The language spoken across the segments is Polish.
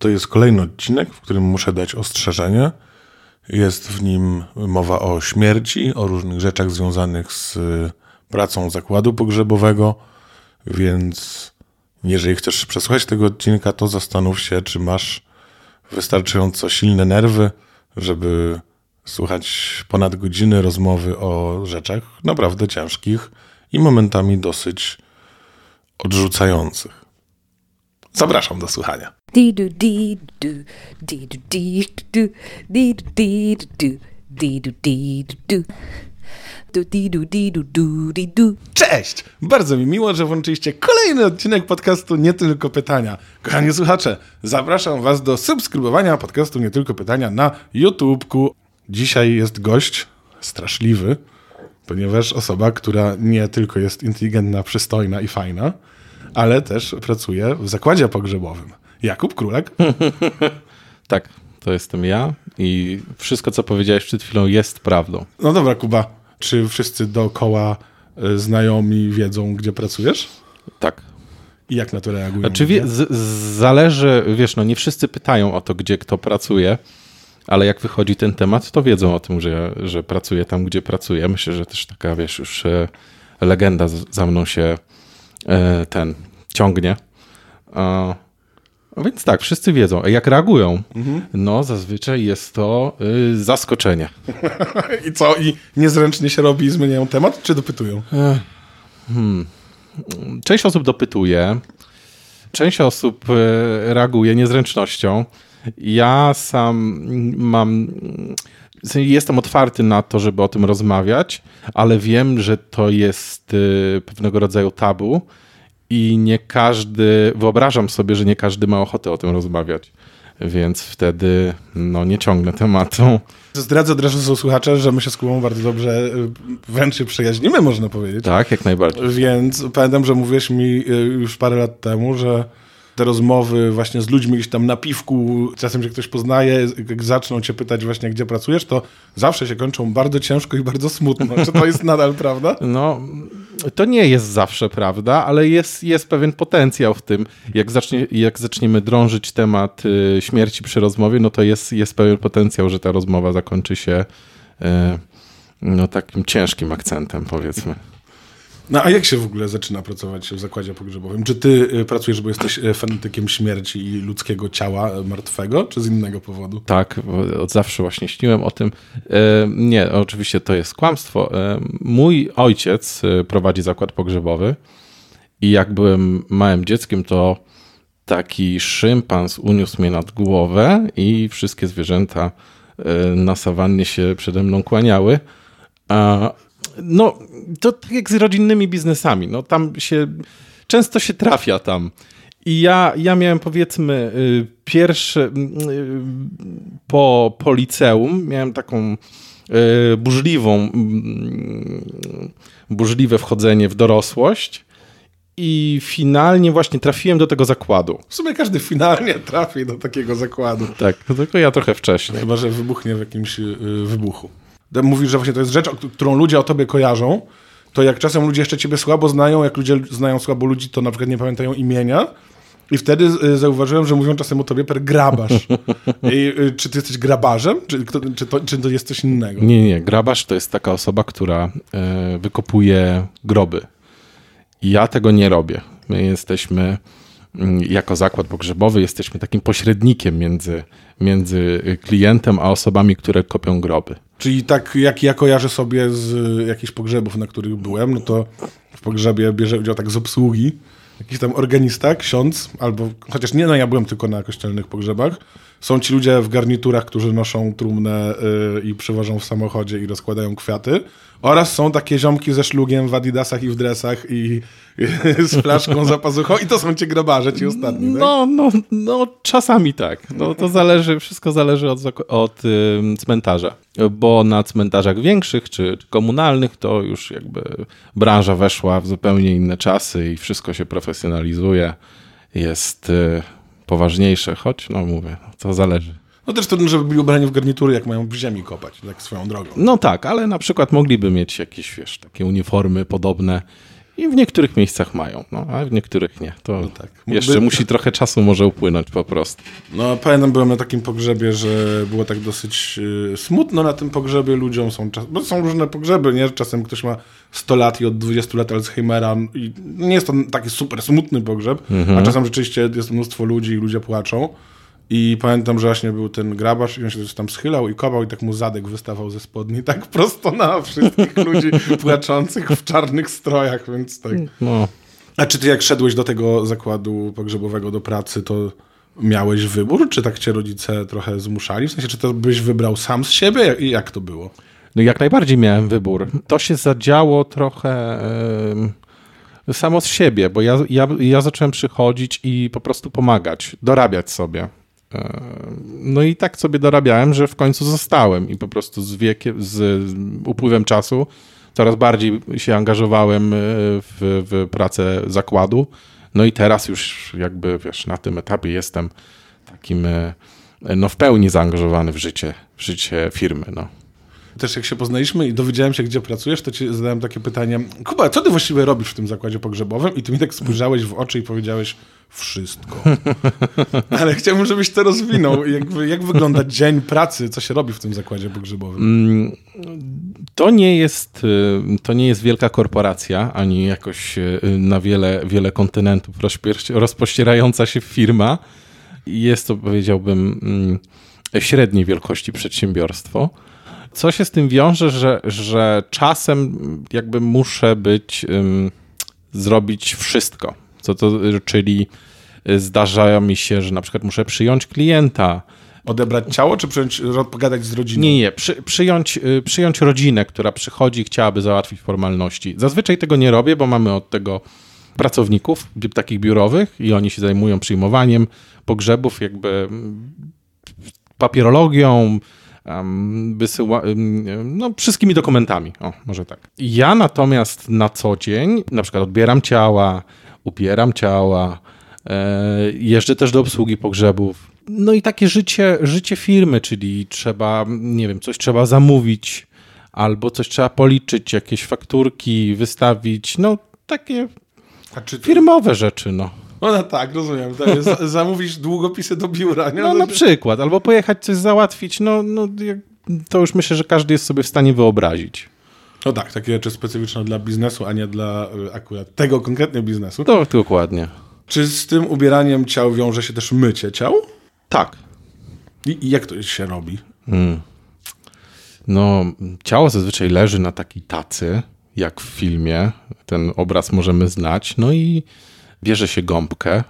To jest kolejny odcinek, w którym muszę dać ostrzeżenie. Jest w nim mowa o śmierci, o różnych rzeczach związanych z pracą zakładu pogrzebowego, więc jeżeli chcesz przesłuchać tego odcinka, to zastanów się, czy masz wystarczająco silne nerwy, żeby słuchać ponad godziny rozmowy o rzeczach naprawdę ciężkich i momentami dosyć odrzucających. Zapraszam do słuchania. Cześć! Bardzo mi miło, że włączyliście kolejny odcinek podcastu Nie Tylko Pytania. Kochani słuchacze, zapraszam Was do subskrybowania podcastu Nie Tylko Pytania na YouTubeku. Dzisiaj jest gość straszliwy, ponieważ osoba, która nie tylko jest inteligentna, przystojna i fajna, ale też pracuje w zakładzie pogrzebowym. Jakub Królek. tak, to jestem ja i wszystko, co powiedziałeś przed chwilą jest prawdą. No dobra, Kuba. Czy wszyscy dookoła e, znajomi wiedzą, gdzie pracujesz? Tak. I jak na to reagują? Znaczy, wie, z, zależy, wiesz, no nie wszyscy pytają o to, gdzie kto pracuje, ale jak wychodzi ten temat, to wiedzą o tym, że, że pracuję tam, gdzie pracuję. Myślę, że też taka, wiesz, już e, legenda za mną się e, ten ciągnie. No więc tak, wszyscy wiedzą. A jak reagują? Mhm. No, zazwyczaj jest to y, zaskoczenie. I co? I niezręcznie się robi i zmieniają temat, czy dopytują? Hmm. Część osób dopytuje, część osób y, reaguje niezręcznością. Ja sam mam. Jestem otwarty na to, żeby o tym rozmawiać, ale wiem, że to jest y, pewnego rodzaju tabu i nie każdy, wyobrażam sobie, że nie każdy ma ochotę o tym rozmawiać. Więc wtedy no, nie ciągnę tematu. Zdradzę od razu słuchacze, że my się z Kubą bardzo dobrze, y, wręcz się przyjaźnimy, można powiedzieć. Tak, jak najbardziej. Więc pamiętam, że mówiłeś mi y, już parę lat temu, że te rozmowy właśnie z ludźmi gdzieś tam na piwku, czasem się ktoś poznaje, jak zaczną cię pytać właśnie, gdzie pracujesz, to zawsze się kończą bardzo ciężko i bardzo smutno. Czy to jest nadal prawda? No, to nie jest zawsze prawda, ale jest, jest pewien potencjał w tym. Jak, zacznie, jak zaczniemy drążyć temat y, śmierci przy rozmowie, no to jest, jest pewien potencjał, że ta rozmowa zakończy się y, no, takim ciężkim akcentem, powiedzmy. No a jak się w ogóle zaczyna pracować w zakładzie pogrzebowym? Czy ty y, pracujesz, bo jesteś y, fanatykiem śmierci i ludzkiego ciała martwego, czy z innego powodu? Tak, od zawsze właśnie śniłem o tym. Nie, oczywiście to jest kłamstwo. Mój ojciec prowadzi zakład pogrzebowy i jak byłem małym dzieckiem, to taki szympans uniósł mnie nad głowę i wszystkie zwierzęta na sawannie się przede mną kłaniały. No, to tak jak z rodzinnymi biznesami. No, tam się często się trafia tam. I ja, ja miałem powiedzmy y, pierwsze y, po, po liceum miałem taką y, burzliwą burzliwe wchodzenie w dorosłość i finalnie właśnie trafiłem do tego zakładu. W sumie każdy finalnie trafi do takiego zakładu. Tak, tylko ja trochę wcześniej. Chyba, że wybuchnie w jakimś wybuchu mówisz, że właśnie to jest rzecz, którą ludzie o tobie kojarzą, to jak czasem ludzie jeszcze ciebie słabo znają, jak ludzie znają słabo ludzi, to na przykład nie pamiętają imienia. I wtedy y, zauważyłem, że mówią czasem o tobie per grabarz. I, y, czy ty jesteś grabarzem, czy, czy, to, czy to jest coś innego? Nie, nie. Grabarz to jest taka osoba, która e, wykopuje groby. I ja tego nie robię. My jesteśmy mm, jako zakład pogrzebowy jesteśmy takim pośrednikiem między, między klientem a osobami, które kopią groby. Czyli tak jak ja kojarzę sobie z jakichś pogrzebów, na których byłem, no to w pogrzebie bierze udział tak z obsługi jakiś tam organista, ksiądz, albo chociaż nie, no ja byłem tylko na kościelnych pogrzebach. Są ci ludzie w garniturach, którzy noszą trumnę yy, i przywożą w samochodzie i rozkładają kwiaty. Oraz są takie ziomki ze szlugiem w adidasach i w dresach i, z flaszką za pazuchą i to są ci grabarze, ci ostatni, tak? No, no, no czasami tak. No, to zależy, wszystko zależy od, od cmentarza. Bo na cmentarzach większych czy, czy komunalnych to już jakby branża weszła w zupełnie inne czasy i wszystko się profesjonalizuje. Jest y, poważniejsze, choć no mówię, to zależy. No też trudno, żeby byli ubrani w garnitury, jak mają w ziemi kopać, tak swoją drogą. No tak, ale na przykład mogliby mieć jakieś, wiesz, takie uniformy podobne I w niektórych miejscach mają, no, a w niektórych nie. To No tak. jeszcze musi trochę czasu może upłynąć po prostu. No, pamiętam, byłem na takim pogrzebie, że było tak dosyć y, smutno na tym pogrzebie ludziom. Są, czas, bo są różne pogrzeby, nie? Czasem ktoś ma 100 lat i od 20 lat Alzheimera i nie jest to taki super smutny pogrzeb, a czasem rzeczywiście jest mnóstwo ludzi i ludzie płaczą. I pamiętam, że właśnie był ten grabarz i on się tam schylał i kopał i tak mu zadek wystawał ze spodni, tak prosto na wszystkich ludzi płaczących w czarnych strojach, więc tak... No, A czy ty jak szedłeś do tego zakładu pogrzebowego do pracy, to miałeś wybór? Czy tak cię rodzice trochę zmuszali? W sensie, czy to byś wybrał sam z siebie? I jak to było? No jak najbardziej miałem wybór. To się zadziało trochę em, samo z siebie, bo ja, ja, ja zacząłem przychodzić i po prostu pomagać, dorabiać sobie. No i tak sobie dorabiałem, że w końcu zostałem i po prostu z wiekiem, z upływem czasu coraz bardziej się angażowałem e, w, w pracę zakładu. No i teraz już jakby, wiesz, na tym etapie jestem takim e, no w pełni zaangażowany w życie, w życie firmy, no. Też jak się poznaliśmy i dowiedziałem się, gdzie pracujesz, to ci zadałem takie pytanie. Kuba, co ty właściwie robisz w tym zakładzie pogrzebowym? I ty mi tak spojrzałeś w oczy i powiedziałeś wszystko. Ale chciałbym, żebyś to rozwinął. Jak, jak wygląda dzień pracy? Co się robi w tym zakładzie pogrzebowym? Mm, To nie jest, y, to nie jest wielka korporacja, ani jakoś y, na wiele, wiele kontynentów rozpościerająca się firma. Jest to, powiedziałbym, mm, średniej wielkości przedsiębiorstwo. Co się z tym wiąże, że, że czasem jakby muszę być, ym, zrobić wszystko. Co to, czyli zdarza mi się, że na przykład muszę przyjąć klienta, Odebrać ciało, czy przyjąć, pogadać z rodziną? nie, nie. Przy, przyjąć, y, przyjąć rodzinę, która przychodzi i chciałaby załatwić formalności. Zazwyczaj tego nie robię, bo mamy od tego pracowników takich biurowych i oni się zajmują przyjmowaniem pogrzebów, jakby papierologią, wysyła, no, wszystkimi dokumentami. O, może tak. Ja natomiast na co dzień na przykład odbieram ciała, upieram ciała, e, jeżdżę też do obsługi pogrzebów. No i takie życie, życie firmy, czyli trzeba, nie wiem, coś trzeba zamówić, albo coś trzeba policzyć, jakieś fakturki wystawić, no takie firmowe rzeczy, no. No, no tak, rozumiem. Jest, za- zamówić długopisy do biura, nie? No na przykład, albo pojechać coś załatwić, no, no to już myślę, że każdy jest sobie w stanie wyobrazić. No tak, takie rzeczy specyficzne dla biznesu, a nie dla y, akurat tego konkretnie biznesu. To dokładnie. Czy z tym ubieraniem ciał wiąże się też mycie ciał? Tak. I, i jak to się robi? No, ciało zazwyczaj leży na takiej tacy, jak w filmie. Ten obraz możemy znać. No i bierze się gąbkę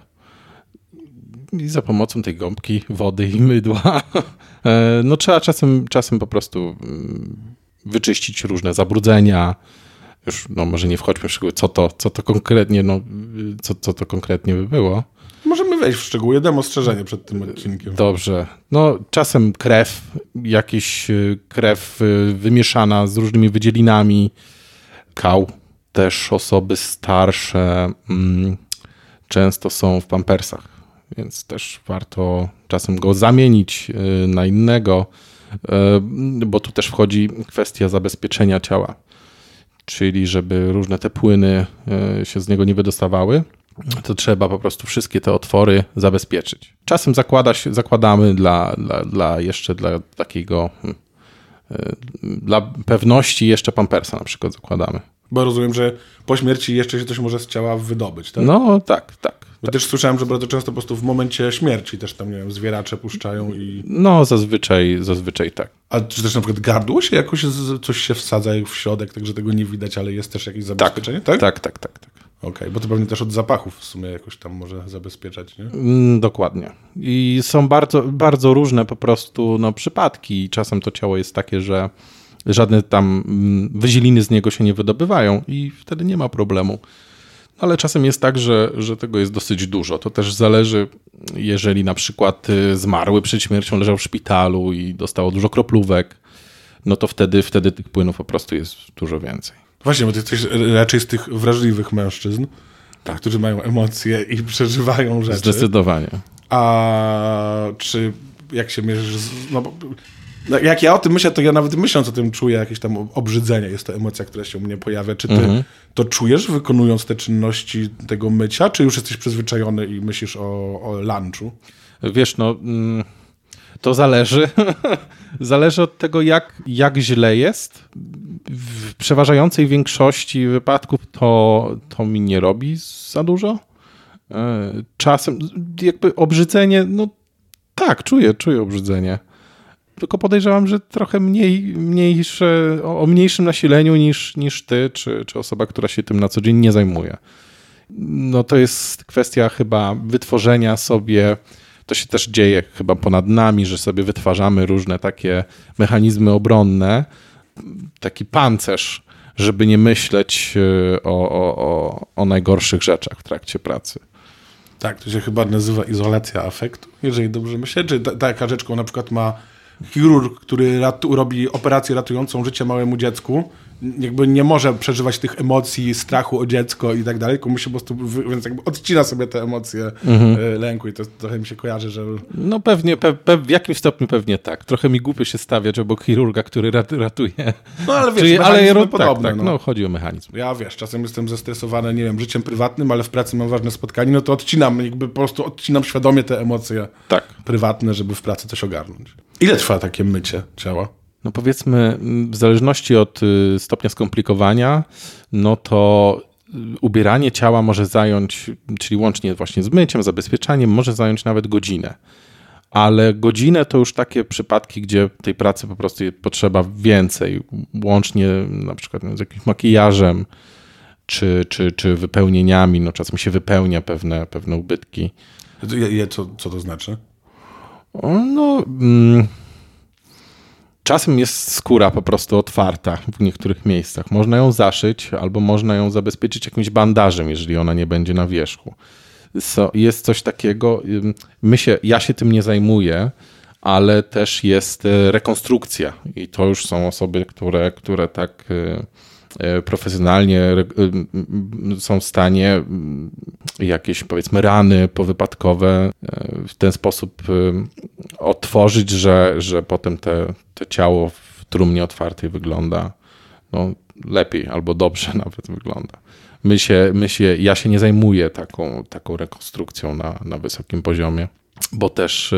i za pomocą tej gąbki, wody i mydła, e, no trzeba czasem, czasem po prostu mm, wyczyścić różne zabrudzenia. Już, no może nie wchodźmy w szczegóły, co to, co to konkretnie, no, co, co to konkretnie by było. Możemy wejść w szczegóły. Dam ostrzeżenie przed tym odcinkiem. Dobrze. No, czasem krew, jakieś y, krew y, wymieszana z różnymi wydzielinami, kał. Też osoby starsze mm, często są w pampersach, więc też warto czasem go zamienić y, na innego, y, bo tu też wchodzi kwestia zabezpieczenia ciała, czyli żeby różne te płyny y, się z niego nie wydostawały to trzeba po prostu wszystkie te otwory zabezpieczyć. Czasem zakłada się, zakładamy dla, dla, dla jeszcze dla takiego hmm, dla pewności jeszcze pampersa na przykład zakładamy. Bo rozumiem, że po śmierci jeszcze się coś może z ciała wydobyć, tak? No tak, tak. Bo też słyszałem, że bardzo często po prostu w momencie śmierci też tam, nie wiem, zwieracze puszczają i... No zazwyczaj, zazwyczaj tak. A czy też na przykład gardło się jakoś, coś się wsadza w środek, tak że tego nie widać, ale jest też jakieś zabezpieczenie, tak? Tak, tak, tak, tak. Okej, bo to pewnie też od zapachów w sumie jakoś tam może zabezpieczać, nie? Mm, Dokładnie. I są bardzo, bardzo różne po prostu no, przypadki. Czasem to ciało jest takie, że żadne tam mm, wyzieliny z niego się nie wydobywają i wtedy nie ma problemu. Ale czasem jest tak, że, że tego jest dosyć dużo. To też zależy, jeżeli na przykład y, zmarły przed śmiercią leżał w szpitalu i dostało dużo kroplówek, no to wtedy, wtedy tych płynów po prostu jest dużo więcej. Właśnie, bo ty jesteś raczej z tych wrażliwych mężczyzn, tak, którzy mają emocje i przeżywają rzeczy. Zdecydowanie. A czy jak się mierzysz z, no No, jak ja o tym myślę, to ja nawet myśląc o tym czuję jakieś tam obrzydzenie. Jest to emocja, która się u mnie pojawia. Czy ty mhm. to czujesz, wykonując te czynności tego mycia, czy już jesteś przyzwyczajony i myślisz o, o lunchu? Wiesz, no... Mm to zależy. zależy od tego, jak, jak źle jest. W przeważającej większości wypadków to, to mi nie robi za dużo. E, czasem jakby obrzydzenie, no tak, czuję, czuję obrzydzenie. Tylko podejrzewam, że trochę mniej, mniejsze, o mniejszym nasileniu niż, niż ty, czy, czy osoba, która się tym na co dzień nie zajmuje. No to jest kwestia chyba wytworzenia sobie to się też dzieje chyba ponad nami, że sobie wytwarzamy różne takie mechanizmy obronne, taki pancerz, żeby nie myśleć o, o, o, o najgorszych rzeczach w trakcie pracy. Tak, to się chyba nazywa izolacja afektu, jeżeli dobrze myślę. Czy taka rzecz, na przykład ma chirurg, który ratu, robi operację ratującą życie małemu dziecku, jakby nie może przeżywać tych emocji, strachu o dziecko i tak dalej, tylko musi po prostu, więc jakby odcina sobie te emocje mhm. E, lęku i to trochę mi się kojarzy, że... No pewnie, pe, pe, w jakimś stopniu pewnie tak. Trochę mi głupio się stawiać obok chirurga, który ratuje. No ale wiesz, Czyli, ale ja, tak, podobne. Tak, no. no. chodzi o mechanizm. Ja wiesz, czasem jestem zestresowany, nie wiem, życiem prywatnym, ale w pracy mam ważne spotkanie, no to odcinam, jakby po prostu odcinam świadomie te emocje tak. prywatne, żeby w pracy coś ogarnąć. Ile trwa takie mycie ciała? No powiedzmy, w zależności od y, stopnia skomplikowania, no to y, ubieranie ciała może zająć, czyli łącznie właśnie z myciem, zabezpieczaniem, może zająć nawet godzinę. Ale godzinę to już takie przypadki, gdzie tej pracy po prostu potrzeba więcej, łącznie na przykład z jakimś makijażem czy, czy, czy wypełnieniami. No czasem się wypełnia pewne, pewne ubytki. Co, co to znaczy? No. Mm, czasem jest skóra po prostu otwarta w niektórych miejscach. Można ją zaszyć albo można ją zabezpieczyć jakimś bandażem, jeżeli ona nie będzie na wierzchu. So, jest coś takiego, my się, ja się tym nie zajmuję, ale też jest e, rekonstrukcja i to już są osoby, które, które tak E, profesjonalnie e, są w stanie jakieś powiedzmy rany powypadkowe e, w ten sposób otworzyć, że, że potem te, te ciało w trumnie otwartej wygląda no, lepiej albo dobrze nawet wygląda. My się, my się, ja się nie zajmuję taką, taką rekonstrukcją na, na wysokim poziomie, bo też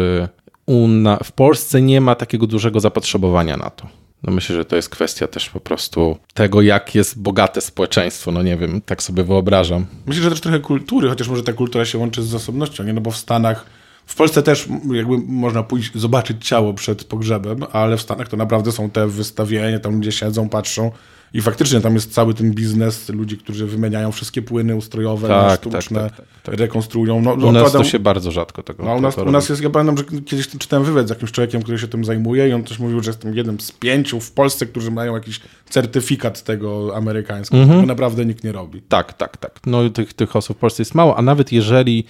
u, na, w Polsce nie ma takiego dużego zapotrzebowania na to. No myślę, że to jest kwestia też po prostu tego, jak jest bogate społeczeństwo. No nie wiem, tak sobie wyobrażam. Myślę, że też trochę kultury, chociaż może ta kultura się łączy z zasobnością, nie? No bo w Stanach, w Polsce też jakby można pójść, zobaczyć ciało przed pogrzebem, ale w Stanach to naprawdę są te wystawienia, tam ludzie siedzą, patrzą. I faktycznie tam jest cały ten biznes ludzi, którzy wymieniają wszystkie płyny ustrojowe, tak, sztuczne, tak, tak, tak, rekonstruują. No, u nas to się bardzo rzadko tego no, u, nas, u nas jest, ja pamiętam, że kiedyś czytałem wywiad z jakimś człowiekiem, który się tym zajmuje i on też mówił, że jestem jednym z pięciu w Polsce, którzy mają jakiś certyfikat tego amerykańskiego. Mhm. naprawdę nikt nie robi. Tak, tak, tak. No tych, tych osób w Polsce jest mało, a nawet jeżeli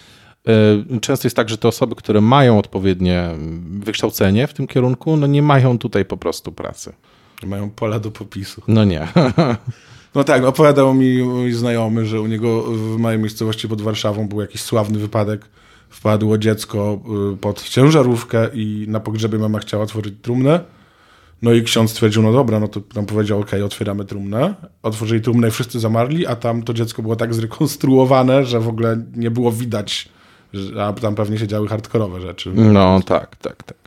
e, Często jest tak, że te osoby, które mają odpowiednie wykształcenie w tym kierunku, no nie mają tutaj po prostu pracy. Mają pola do popisu. No nie. No tak, opowiadał mi mój znajomy, że u niego w mojej miejscowości pod Warszawą był jakiś sławny wypadek. Wpadło dziecko y, pod ciężarówkę i na pogrzebie mama chciała otworzyć trumnę. No i ksiądz stwierdził, no dobra, no to tam powiedział, okej, okay, otwieramy trumnę. Otworzyli trumnę i wszyscy zamarli, a tam to dziecko było tak zrekonstruowane, że w ogóle nie było widać, a tam pewnie się działy hardkorowe rzeczy. No tak, tak, tak.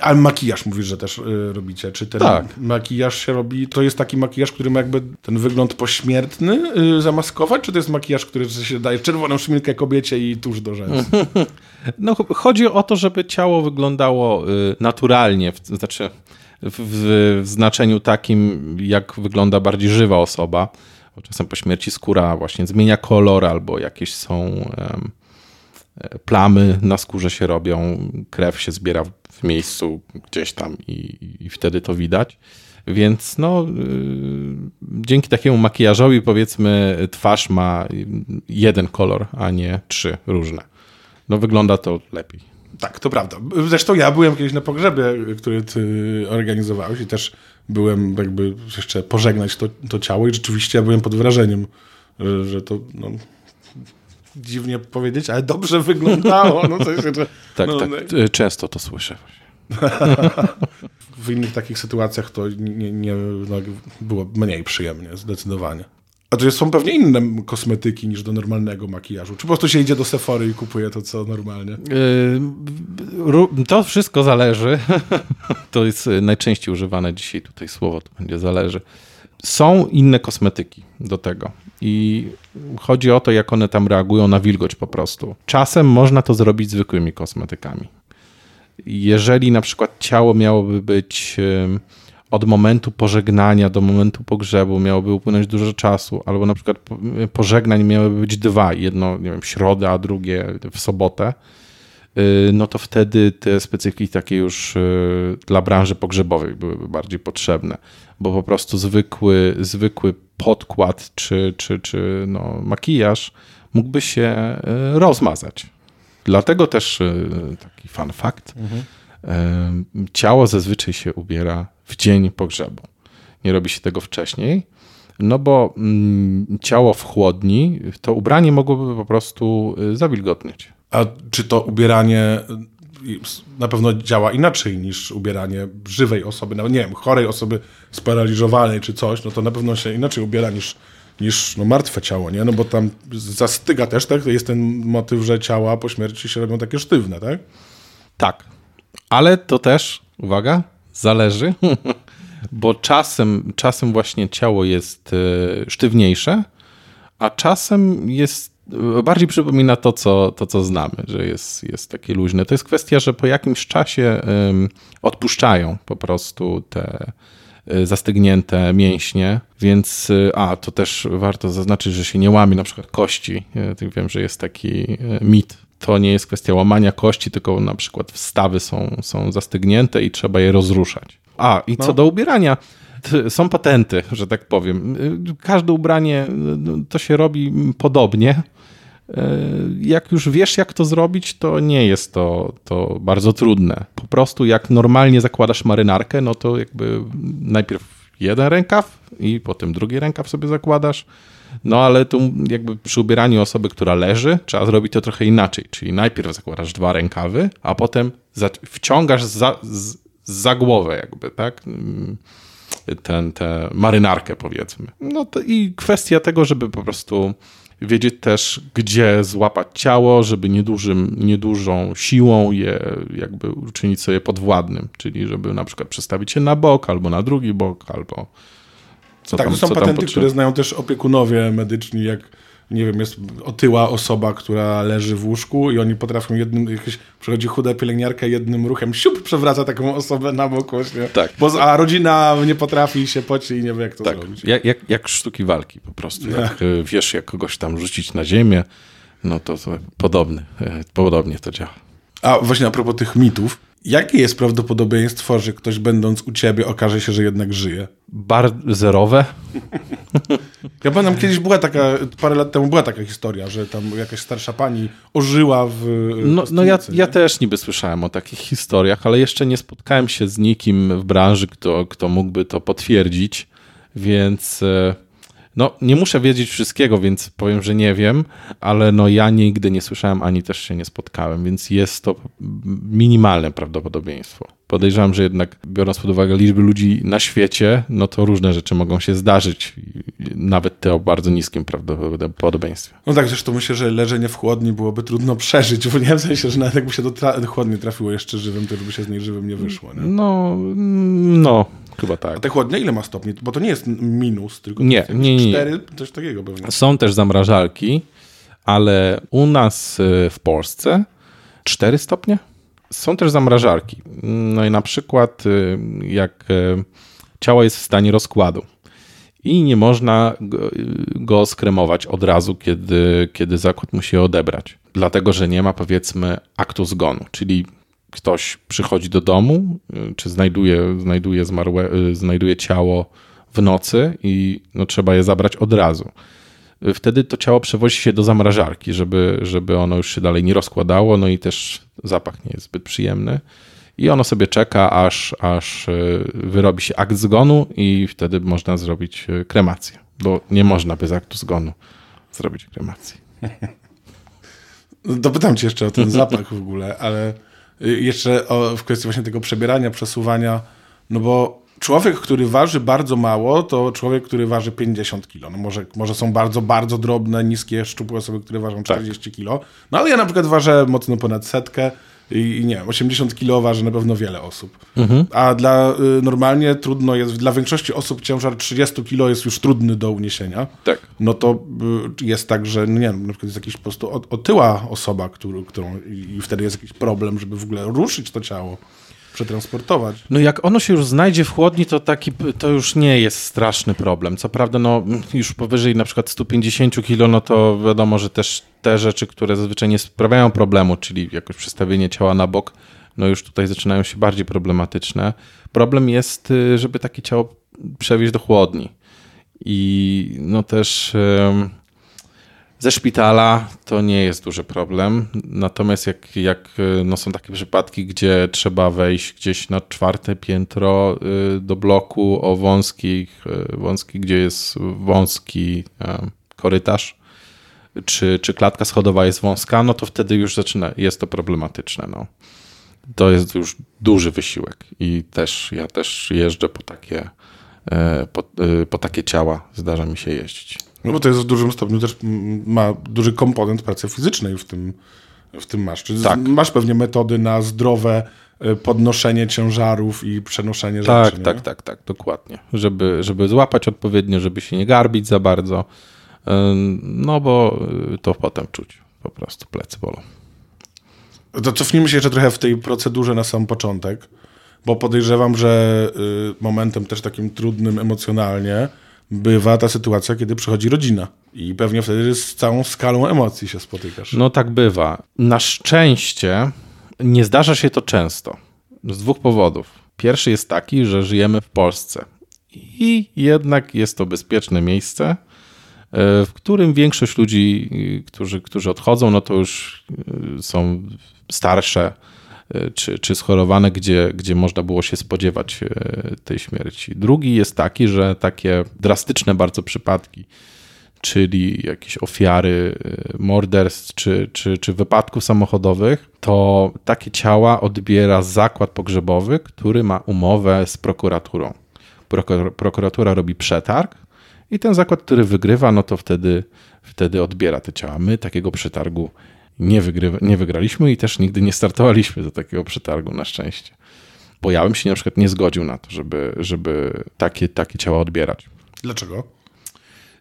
Ale makijaż mówisz, że też y, robicie. Czy ten tak. makijaż się robi? To jest taki makijaż, który ma jakby ten wygląd pośmiertny y, zamaskować, czy to jest makijaż, który się daje czerwoną szminkę kobiecie i tuż do rzęs? No, chodzi o to, żeby ciało wyglądało y, naturalnie, w, znaczy w, w, znaczeniu takim, jak wygląda bardziej żywa osoba. Bo czasem po śmierci skóra właśnie zmienia kolor albo jakieś są. Um, plamy na skórze się robią, krew się zbiera w miejscu gdzieś tam i, i wtedy to widać. Więc no, yy, dzięki takiemu makijażowi powiedzmy twarz ma jeden kolor, a nie trzy różne. No wygląda to lepiej. Tak, to prawda. Zresztą ja byłem kiedyś na pogrzebie, który ty organizowałeś i też byłem jakby jeszcze pożegnać to, to ciało i rzeczywiście ja byłem pod wrażeniem, że, że to no, dziwnie powiedzieć, ale dobrze wyglądało. No, jest, że, tak, no, tak. No. Często to słyszę. w innych takich sytuacjach to nie, nie no, było mniej przyjemnie, zdecydowanie. A to są pewnie inne kosmetyki niż do normalnego makijażu? Czy po prostu się idzie do Sephory i kupuje to, co normalnie? Yy, to wszystko zależy. to jest najczęściej używane dzisiaj tutaj słowo, to będzie zależy. Są inne kosmetyki do tego i chodzi o to, jak one tam reagują na wilgoć po prostu. Czasem można to zrobić zwykłymi kosmetykami. Jeżeli na przykład ciało miałoby być od momentu pożegnania do momentu pogrzebu miałoby upłynąć dużo czasu, albo na przykład pożegnań miałyby być dwa, jedno nie wiem, środę, a drugie w sobotę, y, no to wtedy te specyfiki takie już y, dla branży pogrzebowej byłyby bardziej potrzebne, bo po prostu zwykły, zwykły podkład czy, czy, czy no, makijaż mógłby się y, rozmazać. Dlatego też taki fun fact. Mhm. Ciało zazwyczaj się ubiera w dzień pogrzebu. Nie robi się tego wcześniej, no bo mm, ciało w chłodni, to ubranie mogłoby po prostu zawilgotnieć. A czy to ubieranie na pewno działa inaczej niż ubieranie żywej osoby, nawet nie wiem, chorej osoby sparaliżowanej czy coś, no to na pewno się inaczej ubiera niż, niż no, martwe ciało, nie? No bo tam zastyga też, tak? Jest ten motyw, że ciała po śmierci się robią takie sztywne, tak? Tak. Ale to też, uwaga, zależy, bo czasem, czasem właśnie ciało jest e, sztywniejsze, a czasem jest bardziej przypomina to, co, to, co znamy, że jest, jest takie luźne. To jest kwestia, że po jakimś czasie odpuszczają po prostu te e, zastygnięte mięśnie, więc a, to też warto zaznaczyć, że się nie łamie na przykład kości. Ja wiem, że jest taki mit to nie jest kwestia łamania kości, tylko na przykład wstawy są, są zastygnięte i trzeba je rozruszać. A, i co no. do ubierania, są patenty, że tak powiem. Każde ubranie to się robi podobnie. Jak już wiesz, jak to zrobić, to nie jest to, to bardzo trudne. Po prostu, jak normalnie zakładasz marynarkę, no to jakby najpierw jeden rękaw i potem drugi rękaw sobie zakładasz no ale tu jakby przy ubieraniu osoby, która leży, trzeba zrobić to trochę inaczej. Czyli najpierw zakładasz dwa rękawy, a potem wciągasz za, za głowę jakby, tak? Ten, tę marynarkę powiedzmy. No to i kwestia tego, żeby po prostu wiedzieć też, gdzie złapać ciało, żeby niedużym, niedużą siłą je jakby uczynić sobie podwładnym, czyli żeby na przykład przestawić się na bok, albo na drugi bok, albo co tak, tam, to są patenty, które znają też opiekunowie medyczni, jak nie wiem, jest otyła osoba, która leży w łóżku i oni potrafią jednym, jakieś, przychodzi chuda pielęgniarka jednym ruchem, siup, przewraca taką osobę na bok właśnie. Tak. Bo, a rodzina nie potrafi się poci i nie wie, jak to tak. zrobić. Jak, jak, jak sztuki walki po prostu. Jak e, wiesz, jak kogoś tam rzucić na ziemię, no to, to podobny, e, podobnie to działa. A właśnie a propos tych mitów, Jakie jest prawdopodobieństwo, że ktoś będąc u ciebie okaże się, że jednak żyje? Bar zerowe. Ja pamiętam, kiedyś była taka, parę lat temu była taka historia, że tam jakaś starsza pani ożyła w. No, no ja, ja też niby słyszałem o takich historiach, ale jeszcze nie spotkałem się z nikim w branży, kto, kto mógłby to potwierdzić, więc e, no, nie muszę wiedzieć wszystkiego, więc powiem, że nie wiem, ale no ja nigdy nie słyszałem, ani też się nie spotkałem, więc jest to minimalne prawdopodobieństwo. Podejrzewam, że jednak biorąc pod uwagę liczby ludzi na świecie, no to różne rzeczy mogą się zdarzyć, nawet te o bardzo niskim prawdopodobieństwie. No tak, zresztą myślę, że leżenie w chłodni byłoby trudno przeżyć, bo nie w sensie, że nawet jakby się do, tra do chłodni trafiło jeszcze żywym, to by się z niej żywym nie wyszło. Nie? No, no, Chyba tak. A te chłodnie ile ma stopni? Bo to nie jest minus, tylko nie, nie, nie, 4, coś takiego pewnie. Są też zamrażalki, ale u nas y, w Polsce 4 stopnie. Są też zamrażarki. No i na przykład y, jak y, ciało jest w stanie rozkładu i nie można go skremować od razu, kiedy, kiedy zakład musi odebrać. Dlatego, że nie ma powiedzmy aktu zgonu, czyli ktoś przychodzi do domu, y, czy znajduje, znajduje, zmarłe, y, znajduje ciało w nocy i no, trzeba je zabrać od razu. Y, wtedy to ciało przewozi się do zamrażarki, żeby, żeby ono już się dalej nie rozkładało, no i też zapach nie jest zbyt przyjemny. I ono sobie czeka, aż, aż wyrobi się akt zgonu, i wtedy można zrobić kremację, bo nie można bez aktu zgonu zrobić kremacji. Dopytam cię jeszcze o ten zapach w ogóle, ale jeszcze o, w kwestii właśnie tego przebierania, przesuwania, no bo człowiek, który waży bardzo mało, to człowiek, który waży 50 kilo. No może, może są bardzo, bardzo drobne, niskie, szczupłe osoby, które ważą 40 tak. kilo. No ale ja na przykład ważę mocno ponad setkę i, nie wiem, 80 kilo waży na pewno wiele osób. Mhm. A dla y, normalnie trudno jest, dla większości osób ciężar 30 kilo jest już trudny do uniesienia. Tak. No to y, jest tak, że no nie wiem, na przykład jest jakiś po prostu otyła osoba, który, którą i wtedy jest jakiś problem, żeby w ogóle ruszyć to ciało przetransportować. No jak ono się już znajdzie w chłodni, to taki, to już nie jest straszny problem. Co prawda, no już powyżej na przykład 150 kg, no to wiadomo, że też te rzeczy, które zazwyczaj nie sprawiają problemu, czyli jakoś przestawienie ciała na bok, no już tutaj zaczynają się bardziej problematyczne. Problem jest, y, żeby takie ciało przewieźć do chłodni. I no też... Yy ze szpitala to nie jest duży problem. Natomiast jak, jak no są takie przypadki, gdzie trzeba wejść gdzieś na czwarte piętro y, do bloku o wąskich, y, wąski, gdzie jest wąski korytarz, czy, czy klatka schodowa jest wąska, no to wtedy już zaczyna, jest to problematyczne. No. To jest już duży wysiłek i też ja też jeżdżę po takie, e, po, y, po takie ciała, zdarza mi się jeździć. No bo to jest w dużym stopniu też ma duży komponent pracy fizycznej w tym, w tym masz. Czyli tak. masz pewnie metody na zdrowe e, podnoszenie ciężarów i przenoszenie tak, rzeczy. Tak, nie? tak, tak, dokładnie. Żeby, żeby złapać odpowiednio, żeby się nie garbić za bardzo. No bo e, to potem czuć. Po prostu plecy bolą. To cofnijmy się jeszcze trochę w tej procedurze na sam początek, bo podejrzewam, że y, momentem też takim trudnym emocjonalnie bywa ta sytuacja, kiedy przychodzi rodzina. I pewnie wtedy z całą skalą emocji się spotykasz. No tak bywa. Na szczęście nie zdarza się to często. Z dwóch powodów. Pierwszy jest taki, że żyjemy w Polsce. I jednak jest to bezpieczne miejsce, e, w którym większość ludzi, którzy, którzy odchodzą, no to już e, są starsze, czy, czy schorowane, gdzie, gdzie można było się spodziewać e, tej śmierci. Drugi jest taki, że takie drastyczne bardzo przypadki, czyli jakieś ofiary e, morderstw czy, czy, czy wypadków samochodowych, to takie ciała odbiera zakład pogrzebowy, który ma umowę z prokuraturą. Prokuratura robi przetarg i ten zakład, który wygrywa, no to wtedy, wtedy odbiera te ciała. My takiego przetargu nie, wygrywa, nie wygraliśmy i też nigdy nie startowaliśmy do takiego przetargu na szczęście. Bo ja bym się na przykład nie zgodził na to, żeby, żeby takie, takie ciała odbierać. Dlaczego?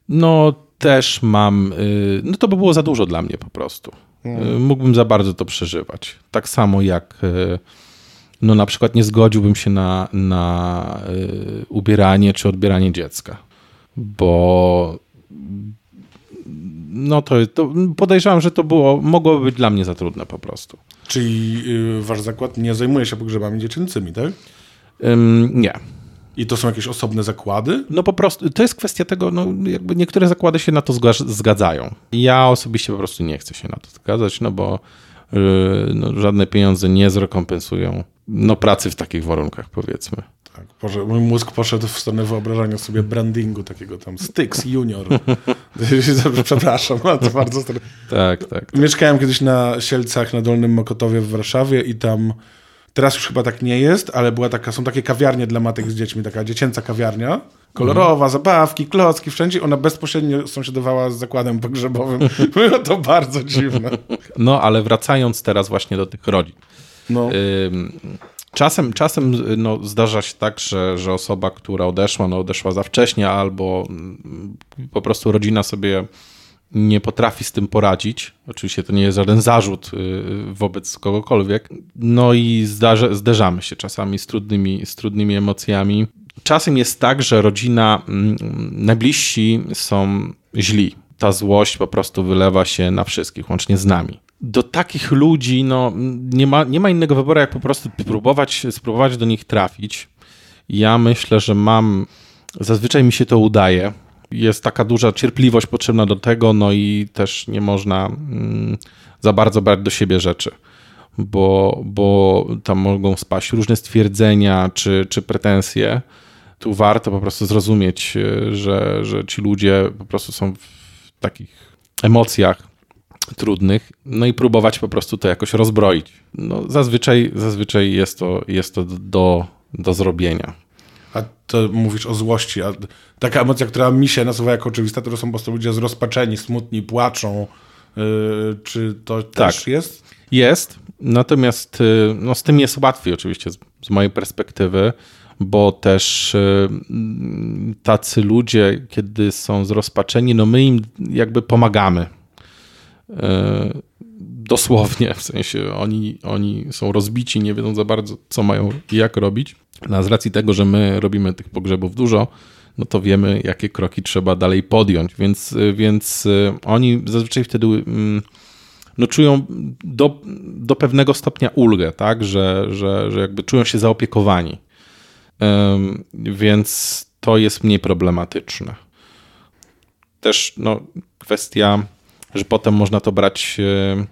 No też mam, y, no to by było za dużo dla mnie po prostu. Hmm. Mógłbym za bardzo to przeżywać. Tak samo jak y, no na przykład nie zgodziłbym się na, na ubieranie czy odbieranie dziecka, bo no to, to podejrzewam, że to było, mogłoby być dla mnie za trudne po prostu. Czyli yy, wasz zakład nie zajmuje się pogrzebami dziecięcymi, tak? Ym, nie. I to są jakieś osobne zakłady? No po prostu, to jest kwestia tego, no jakby niektóre zakłady się na to zgadzają. Ja osobiście po prostu nie chcę się na to zgadzać, no bo yy, no, żadne pieniądze nie zrekompensują no, pracy w takich warunkach, powiedzmy. Tak, Boże, mój mózg poszedł w stronę wyobrażania sobie brandingu takiego tam Styx Junior. Przepraszam, ale to bardzo... Tak, tak. Mieszkałem kiedyś na Sielcach na Dolnym Mokotowie w Warszawie i tam Teraz już chyba tak nie jest, ale była taka, są takie kawiarnie dla matek z dziećmi, taka dziecięca kawiarnia. Kolorowa, mm. zabawki, klocki, wszędzie. Ona bezpośrednio sąsiadowała z zakładem pogrzebowym. Było to bardzo dziwne. No, ale wracając teraz właśnie do tych rodzin. No. Czasem, czasem no, zdarza się tak, że, że osoba, która odeszła, no, odeszła za wcześnie, albo mm, po prostu rodzina sobie nie potrafi z tym poradzić. Oczywiście to nie jest żaden zarzut y, wobec kogokolwiek. No i zdarza, zderzamy się czasami z trudnymi, z trudnymi emocjami. Czasem jest tak, że rodzina, mm, najbliżsi są źli. Ta złość po prostu wylewa się na wszystkich, łącznie z nami do takich ludzi no, nie, ma, nie ma innego wyboru, jak po prostu próbować, spróbować do nich trafić. Ja myślę, że mam, zazwyczaj mi się to udaje. Jest taka duża cierpliwość potrzebna do tego, no i też nie można mm, za bardzo brać do siebie rzeczy, bo, bo tam mogą spaść różne stwierdzenia czy, czy pretensje. Tu warto po prostu zrozumieć, że, że ci ludzie po prostu są w takich emocjach trudnych, no i próbować po prostu to jakoś rozbroić. No, zazwyczaj, zazwyczaj jest to, jest to do, do zrobienia. A to mówisz o złości, a taka emocja, która mi się nasuwa jako oczywista, to są po prostu ludzie zrozpaczeni, smutni, płaczą. Yy, czy to tak. też jest? Jest, natomiast yy, no, z tym jest łatwiej oczywiście z, z mojej perspektywy, bo też yy, tacy ludzie, kiedy są zrozpaczeni, no my im jakby pomagamy dosłownie, w sensie oni, oni są rozbici, nie wiedzą za bardzo, co mają i jak robić. No, z racji tego, że my robimy tych pogrzebów dużo, no to wiemy, jakie kroki trzeba dalej podjąć, więc, więc e, oni zazwyczaj wtedy mm, no, czują do, do pewnego stopnia ulgę, tak, że, że, że jakby czują się zaopiekowani. Więc to jest mniej problematyczne. Też no, kwestia że potem można to brać, e,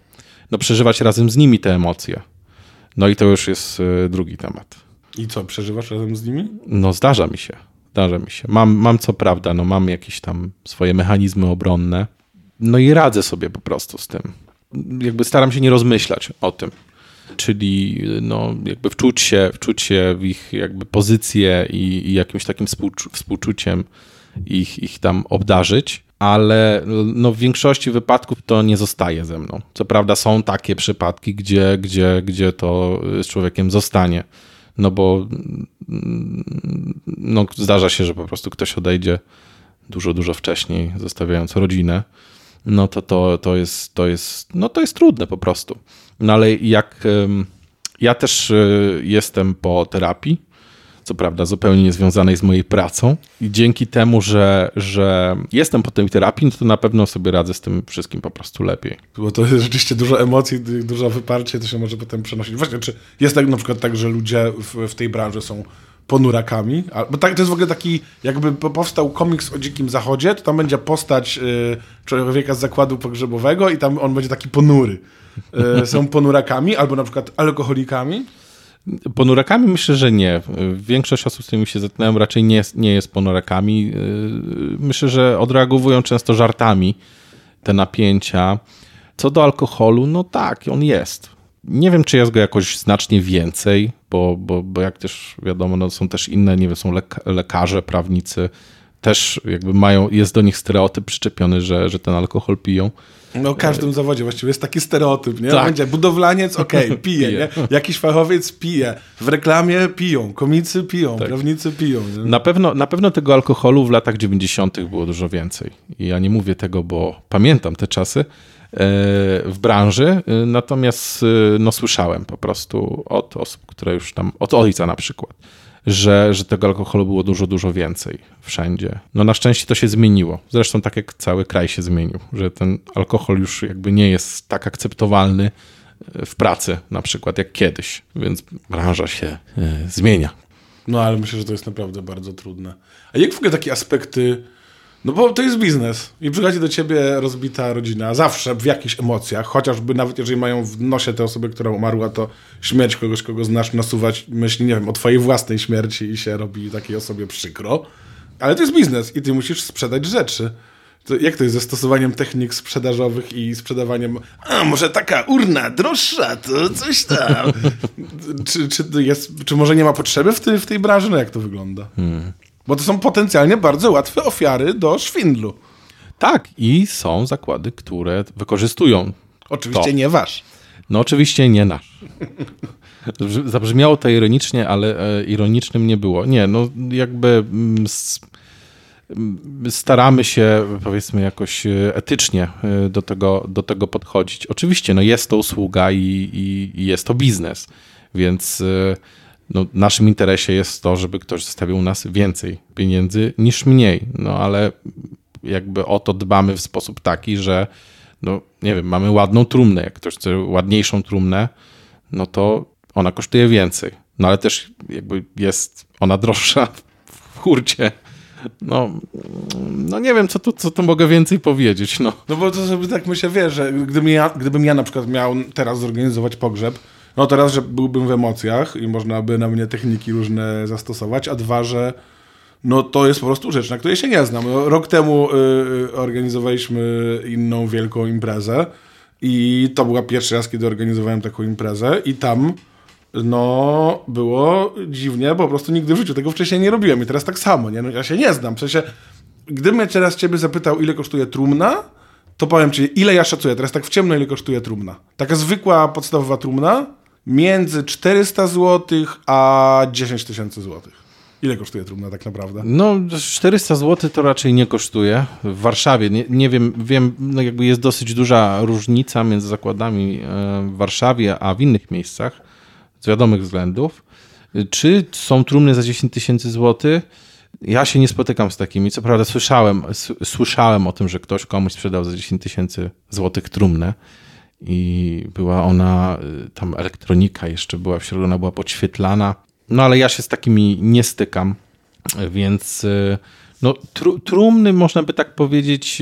no przeżywać razem z nimi te emocje. No i to już jest e, drugi temat. I co, przeżywasz razem z nimi? No zdarza mi się, zdarza mi się. Mam, mam co prawda, no mam jakieś tam swoje mechanizmy obronne, no i radzę sobie po prostu z tym. Jakby staram się nie rozmyślać o tym. Czyli no, jakby wczuć się, wczuć się w ich jakby pozycję i, i jakimś takim współczu współczuciem ich, ich tam obdarzyć ale no w większości wypadków to nie zostaje ze mną. Co prawda są takie przypadki, gdzie, gdzie, gdzie to z człowiekiem zostanie, no bo no, zdarza się, że po prostu ktoś odejdzie dużo, dużo wcześniej, zostawiając rodzinę, no to, to, to, jest, to, jest, no to jest trudne po prostu. No ale jak ja też y, jestem po terapii, co prawda zupełnie niezwiązanej z mojej pracą. I dzięki temu, że, że jestem po tej terapii, no to na pewno sobie radzę z tym wszystkim po prostu lepiej. Bo to jest rzeczywiście dużo emocji, dużo wyparcie, to się może potem przenosić. Właśnie, czy jest tak na przykład tak, że ludzie w, w tej branży są ponurakami. Bo tak, to jest w ogóle taki, jakby powstał komiks o Dzikim Zachodzie, to tam będzie postać y, człowieka z zakładu pogrzebowego i tam on będzie taki ponury. Y, są ponurakami albo na przykład alkoholikami. Ponurakami myślę, że nie. Większość osób, z którymi się zetknąłem, raczej nie, nie jest ponurakami. Yy, myślę, że odreagowują często żartami te napięcia. Co do alkoholu, no tak, on jest. Nie wiem, czy jest go jakoś znacznie więcej, bo, bo, bo jak też wiadomo, no są też inne, nie wiem, są lekarze, prawnicy, też jakby mają, jest do nich stereotyp przyczepiony, że, że ten alkohol piją. No w każdym zawodzie właściwie jest taki stereotyp, nie? Tak. Będzie budowlaniec, okej, okay, pije, pije. Nie? Jakiś fachowiec pije, w reklamie piją, komicy piją, tak. prawnicy piją. Nie? Na, pewno, na pewno tego alkoholu w latach 90. było dużo więcej. I ja nie mówię tego, bo pamiętam te czasy e, w branży, e, natomiast e, no, słyszałem po prostu od osób, które już tam, od ojca na przykład, że, że tego alkoholu było dużo, dużo więcej wszędzie. No na szczęście to się zmieniło. Zresztą tak jak cały kraj się zmienił, że ten alkohol już jakby nie jest tak akceptowalny e, w pracy na przykład jak kiedyś, więc branża się e, zmienia. No ale myślę, że to jest naprawdę bardzo trudne. A jak w ogóle takie aspekty no bo to jest biznes i przychodzi do ciebie rozbita rodzina, zawsze w jakichś emocjach, chociażby nawet jeżeli mają w nosie te osoby, która umarła, to śmierć kogoś, kogo znasz, nasuwać myśli, nie wiem, o twojej własnej śmierci i się robi takiej osobie przykro. Ale to jest biznes i ty musisz sprzedać rzeczy. To jak to jest ze stosowaniem technik sprzedażowych i sprzedawaniem, a może taka urna droższa, to coś tam. czy, czy, jest, czy może nie ma potrzeby w, ty, w tej branży? No jak to wygląda? Hmm. Bo to są potencjalnie bardzo łatwe ofiary do szwindlu. Tak, i są zakłady, które wykorzystują. Oczywiście to. nie wasz. No oczywiście nie nasz. Zabrzmiało to ironicznie, ale e, ironicznym nie było. Nie, no jakby mm, mm, staramy się powiedzmy jakoś e, etycznie e, do tego, do tego podchodzić. Oczywiście no jest to usługa i, i, i jest to biznes, więc no, naszym interesie jest to, żeby ktoś zostawił nas więcej pieniędzy niż mniej. No ale jakby o to dbamy w sposób taki, że no nie wiem, mamy ładną trumnę. Jak ktoś chce ładniejszą trumnę, no to ona kosztuje więcej. No ale też jakby jest ona droższa w hurcie. No, no nie wiem, co tu, co tu mogę więcej powiedzieć. No, no bo to sobie tak myślę, wiesz, że gdybym ja, gdybym ja na przykład miał teraz zorganizować pogrzeb, no teraz, że byłbym w emocjach i można by na mnie techniki różne zastosować, a dwa, że no to jest po prostu rzecz, na której się nie znam. Rok temu y, y organizowaliśmy inną wielką imprezę I to była pierwszy raz, kiedy organizowałem taką imprezę i tam no było dziwnie, po prostu nigdy w życiu tego wcześniej nie robiłem i teraz tak samo, nie? No, ja się nie znam, w sensie gdybym ja teraz ciebie zapytał, ile kosztuje trumna, to powiem ci, ile ja szacuję, teraz tak w ciemno, ile kosztuje trumna. Taka zwykła, podstawowa trumna, między 400 zł a 10 tysięcy złotych. Ile kosztuje trumna tak naprawdę? No, 400 zł to raczej nie kosztuje. W Warszawie, nie, nie wiem, wiem, no jakby jest dosyć duża różnica między zakładami e, w Warszawie, a w innych miejscach, z wiadomych względów. Czy są trumny za 10 tysięcy złotych? Ja się nie spotykam z takimi. Co prawda słyszałem, słyszałem o tym, że ktoś komuś sprzedał za 10 tysięcy złotych trumnę i była ona, y, tam elektronika jeszcze była w środku, ona była podświetlana. No ale ja się z takimi nie stykam, więc y, no, tru, trumny można by tak powiedzieć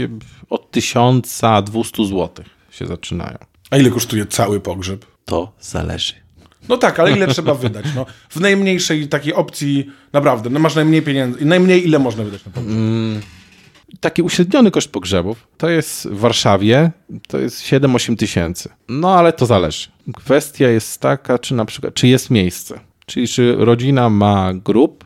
od 1200 zł się zaczynają. A ile kosztuje cały pogrzeb? To zależy. No tak, ale ile trzeba wydać? No, w najmniejszej takiej opcji, naprawdę, no masz najmniej pieniędzy, najmniej ile można wydać na pogrzeb? Mm, taki uśredniony koszt pogrzebów to jest w Warszawie, to jest 7-8 tysięcy. No ale to zależy. Kwestia jest taka, czy na przykład, czy jest miejsce. Czyli czy rodzina ma grób,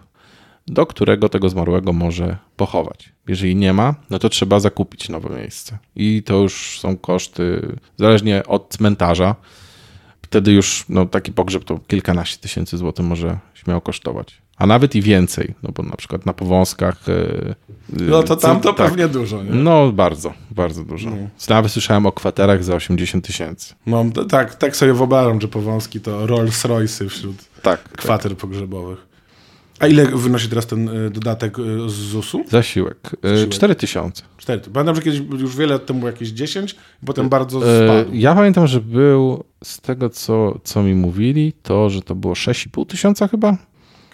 do którego tego zmarłego może pochować. Jeżeli nie ma, no to trzeba zakupić nowe miejsce. I to już są koszty, zależnie od cmentarza, wtedy już no, taki pogrzeb to kilkanaście tysięcy złotych może śmiało kosztować. A nawet i więcej, no bo na przykład na powązkach. Yy, no to tam to tak, pewnie dużo, nie? No bardzo, bardzo dużo. No. Nawet słyszałem o kwaterach za 80 tysięcy. No tak, tak sobie wyobrażam, że powązki to Rolls Royce wśród tak, kwater tak. pogrzebowych. A ile wynosi teraz ten y, dodatek z ZUS-u? Zasiłek. Zasiłek. 4 tysiące. Pamiętam, że kiedyś już wiele lat temu jakieś 10, potem bardzo spadł. Ja pamiętam, że był z tego, co, co mi mówili, to, że to było 6,5 tysiąca chyba.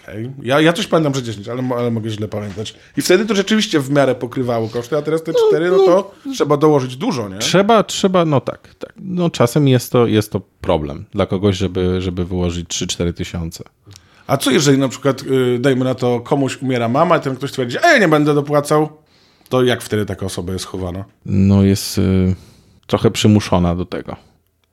Okay. Ja, ja też pamiętam, że 10, ale, ale mogę źle pamiętać. I wtedy to rzeczywiście w miarę pokrywało koszty, a teraz te 4, no, no, no to trzeba dołożyć dużo, nie? Trzeba, trzeba, no tak. tak. No czasem jest to, jest to problem dla kogoś, żeby, żeby wyłożyć 3-4 tysiące. A co jeżeli na przykład, yy, dajmy na to, komuś umiera mama i ten ktoś twierdzi, a ja nie będę dopłacał, to jak wtedy taka osoba jest chowana? No jest y, trochę przymuszona do tego.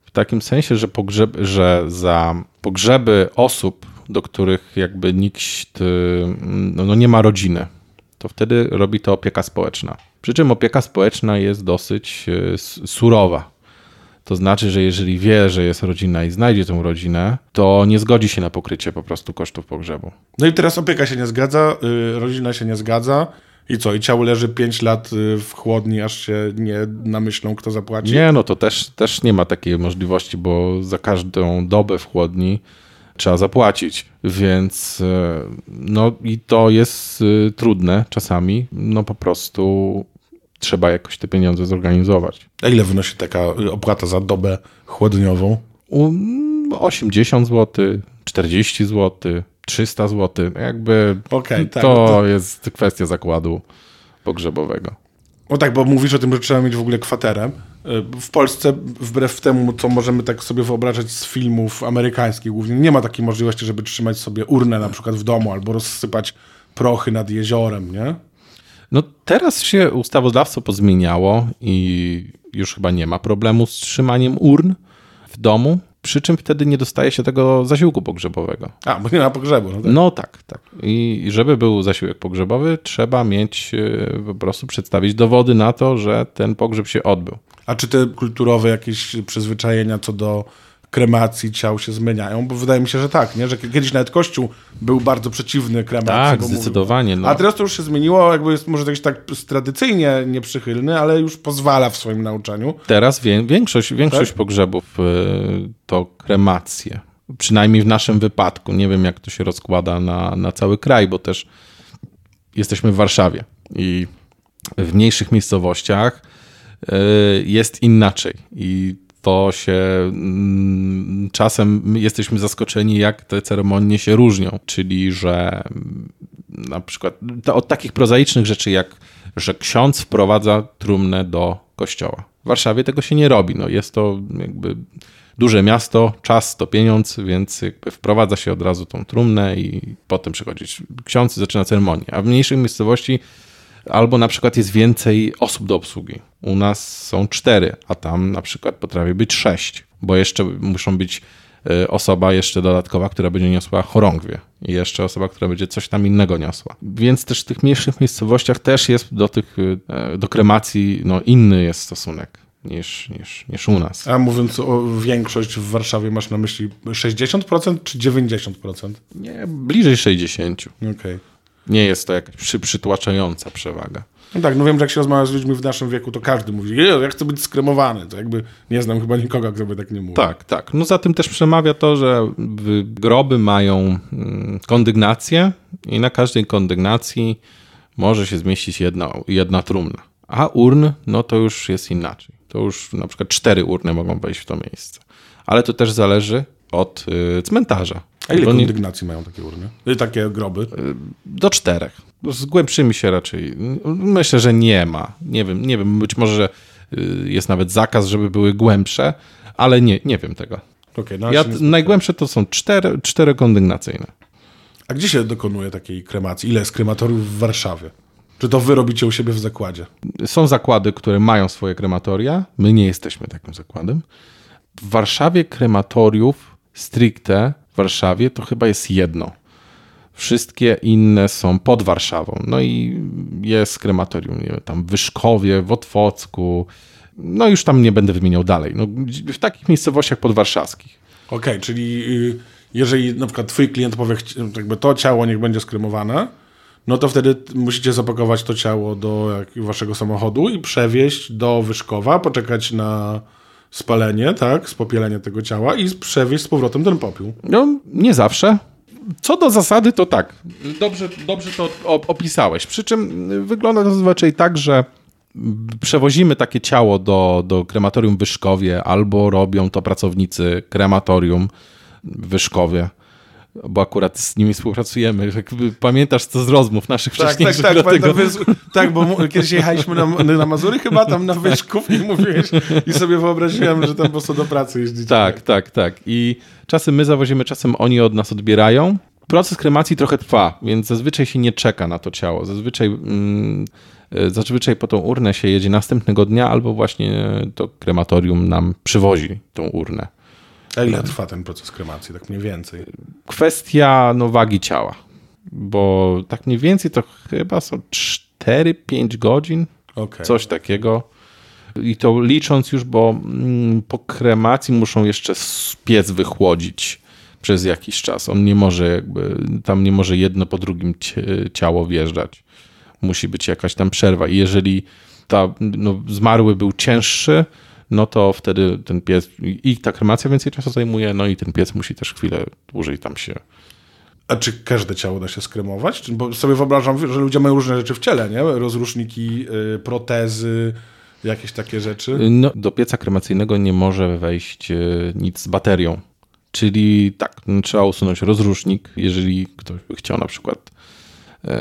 W takim sensie, że, pogrzeb, że za pogrzeby osób, do których jakby nikt y, no, no nie ma rodziny, to wtedy robi to opieka społeczna. Przy czym opieka społeczna jest dosyć y, surowa to znaczy, że jeżeli wie, że jest rodzina i znajdzie tą rodzinę, to nie zgodzi się na pokrycie po prostu kosztów pogrzebu. No i teraz opieka się nie zgadza, yy, rodzina się nie zgadza. I co? I ciało leży 5 lat y, w chłodni, aż się nie namyślą, kto zapłaci? Nie, no to też, też nie ma takiej możliwości, bo za każdą dobę w chłodni trzeba zapłacić. Więc y, no i to jest y, trudne czasami. No po prostu trzeba jakoś te pieniądze zorganizować. A ile wynosi taka opłata za dobę chłodniową? 80 zł, 40 zł, 300 zł. Jakby okay, tak, to, to jest kwestia zakładu pogrzebowego. O tak, bo mówisz o tym, że trzeba mieć w ogóle kwaterę. W Polsce, wbrew temu, co możemy tak sobie wyobrażać z filmów amerykańskich głównie, nie ma takiej możliwości, żeby trzymać sobie urnę na przykład w domu albo rozsypać prochy nad jeziorem, nie? No teraz się ustawodawstwo pozmieniało i już chyba nie ma problemu z trzymaniem urn w domu, przy czym wtedy nie dostaje się tego zasiłku pogrzebowego. A, bo nie ma pogrzebu. No tak, no tak. tak. I żeby był zasiłek pogrzebowy, trzeba mieć e, po prostu przedstawić dowody na to, że ten pogrzeb się odbył. A czy te kulturowe jakieś przyzwyczajenia co do kremacji ciał się zmieniają, bo wydaje mi się, że tak, nie? że kiedyś nawet Kościół był bardzo przeciwny kremacji. Tak, zdecydowanie. No. A teraz to już się zmieniło, jakby jest może jakiś tak tradycyjnie nieprzychylny, ale już pozwala w swoim nauczaniu. Teraz wie, większość, większość tak? pogrzebów y, to kremacje. Przynajmniej w naszym wypadku. Nie wiem, jak to się rozkłada na, na cały kraj, bo też jesteśmy w Warszawie i w mniejszych miejscowościach jest inaczej. I to się mm, czasem jesteśmy zaskoczeni, jak te ceremonie się różnią. Czyli, że mm, na przykład od takich prozaicznych rzeczy, jak że ksiądz wprowadza trumnę do kościoła. W Warszawie tego się nie robi. No, jest to jakby duże miasto, czas to pieniądz, więc wprowadza się od razu tą trumnę i potem przychodzi ksiądz i zaczyna ceremonię. A w mniejszej miejscowości Albo na przykład jest więcej osób do obsługi. U nas są cztery, a tam na przykład potrafi być sześć, bo jeszcze muszą być y, osoba jeszcze dodatkowa, która będzie niosła chorągwie i jeszcze osoba, która będzie coś tam innego niosła. Więc też w tych mniejszych miejscowościach też jest do tych, y, do kremacji, no inny jest stosunek niż, niż, niż u nas. A mówiąc o większość w Warszawie, masz na myśli 60% czy 90%? Nie, bliżej 60. Okej. Okay. Nie jest to jakaś przy, przytłaczająca przewaga. No tak, no wiem, że jak się rozmawia z ludźmi w naszym wieku, to każdy mówi, ja chcę być skremowany. To jakby nie znam chyba nikogo, kto by tak nie mówił. Tak, tak. No za tym też przemawia to, że groby mają mm, kondygnację i na każdej kondygnacji może się zmieścić jedna, jedna trumna. A urn, no to już jest inaczej. To już na przykład cztery urny mogą wejść w to miejsce. Ale to też zależy od y, cmentarza. A ile kondygnacji mają takie urny? Y, takie groby? Y, do czterech. Z głębszymi się raczej. Myślę, że nie ma. Nie wiem, nie wiem. Być może y, jest nawet zakaz, żeby były głębsze, ale nie, nie wiem tego. Okay, no ja, najgłębsze to są cztery, cztery kondygnacyjne. A gdzie się dokonuje takiej kremacji? Ile jest krematoriów w Warszawie? Czy to wy robicie u siebie w zakładzie? Są zakłady, które mają swoje krematoria. My nie jesteśmy takim zakładem. W Warszawie krematoriów stricte w Warszawie to chyba jest jedno. Wszystkie inne są pod Warszawą. No i jest krematorium nie wiem, tam w Wyszkowie, w Otwocku. No już tam nie będę wymieniał dalej. No, w takich miejscowościach podwarszawskich. Okej, okay, czyli y, jeżeli na przykład twój klient powie, jakby to ciało niech będzie skremowane, no to wtedy musicie zapakować to ciało do waszego samochodu i przewieźć do Wyszkowa, poczekać na spalenie, tak, spopielenie tego ciała i przewieźć z powrotem ten popiół. No, nie zawsze. Co do zasady, to tak. Dobrze, dobrze to opisałeś. Przy czym wygląda to zazwyczaj tak, że przewozimy takie ciało do, do krematorium Wyszkowie albo robią to pracownicy krematorium Wyszkowie bo akurat z nimi współpracujemy. Pamiętasz co z rozmów naszych tak, wcześniejszych? Tak, tak, pamiętam, tak, bo kiedyś jechaliśmy na, na Mazury chyba, tam na Wyszków i mówiłeś i sobie wyobraziłem, że tam po prostu do pracy jeździcie. Tak, tak, tak. I czasem my zawozimy, czasem oni od nas odbierają. Proces kremacji trochę trwa, więc zazwyczaj się nie czeka na to ciało. Zazwyczaj... Mm, Zazwyczaj po tą urnę się jedzie następnego dnia, albo właśnie to krematorium nam przywozi tą urnę. A ile trwa ten proces kremacji, tak mniej więcej? Kwestia no, wagi ciała, bo tak mniej więcej to chyba są 4-5 godzin, okay. coś takiego. I to licząc już, bo mm, po kremacji muszą jeszcze piec wychłodzić przez jakiś czas. On nie może jakby, tam nie może jedno po drugim ciało wjeżdżać. Musi być jakaś tam przerwa. I jeżeli ta, no, zmarły był cięższy, no to wtedy ten piec i ta kremacja więcej czasu zajmuje, no i ten piec musi też chwilę dłużej tam się a czy każde ciało da się skremować? Bo sobie wyobrażam, że ludzie mają różne rzeczy w ciele, nie? Rozruszniki, yy, protezy, jakieś takie rzeczy. No, do pieca kremacyjnego nie może wejść yy, nic z baterią. Czyli tak, trzeba usunąć rozrusznik, jeżeli ktoś by chciał na przykład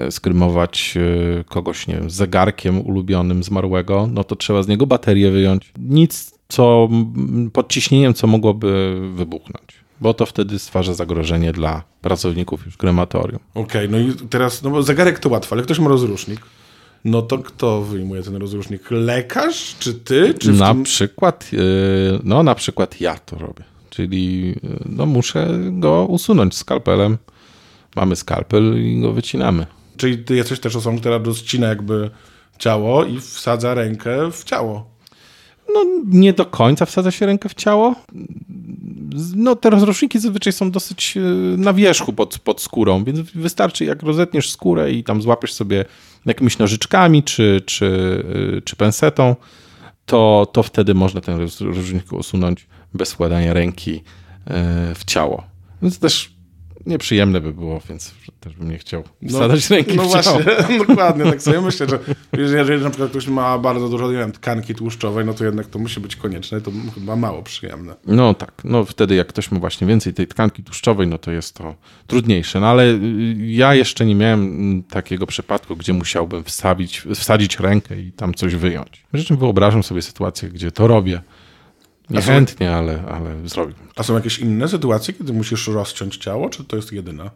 skrymować e, kogoś, nie wiem, zegarkiem ulubionym zmarłego, no to trzeba z niego baterię wyjąć. Nic, co pod ciśnieniem, co mogłoby wybuchnąć bo to wtedy stwarza zagrożenie dla pracowników już krematorium. Okej, okay, no i teraz, no bo zegarek to łatwo, ale ktoś ma rozrusznik. No to kto wyjmuje ten rozrusznik? Lekarz czy ty? Czy na tym... przykład, e, no na przykład ja to robię. Czyli no muszę go usunąć skalpelem. Mamy skalpel i go wycinamy. Czyli jesteś też osobą, która rozcina jakby ciało i wsadza rękę w ciało. No nie do końca wsadza się rękę w ciało. No te rozruszniki zazwyczaj są dosyć e, na wierzchu pod, pod skórą, więc wystarczy jak rozetniesz skórę i tam złapiesz sobie jakimiś nożyczkami czy, czy, e, czy pensetą, to, to wtedy można ten rozrusznik usunąć bez wkładania ręki e, w ciało. Więc też nieprzyjemne by było, więc też bym nie chciał wsadzać no, ręki no właśnie, dokładnie, tak sobie myślę, że jeżeli na przykład ktoś ma bardzo dużo, nie wiem, tkanki tłuszczowej, no to jednak to musi być konieczne, to chyba mało przyjemne. No tak, no wtedy jak ktoś ma właśnie więcej tej tkanki tłuszczowej, no to jest to trudniejsze, no ale y, ja jeszcze nie miałem takiego przypadku, gdzie musiałbym wstawić, wsadzić rękę i tam coś wyjąć. Rzeczą wyobrażam sobie sytuację, gdzie to robię, Niechętnie, są... ale, ale zrobiłbym. A są jakieś inne sytuacje, kiedy musisz rozciąć ciało, czy to jest jedyna?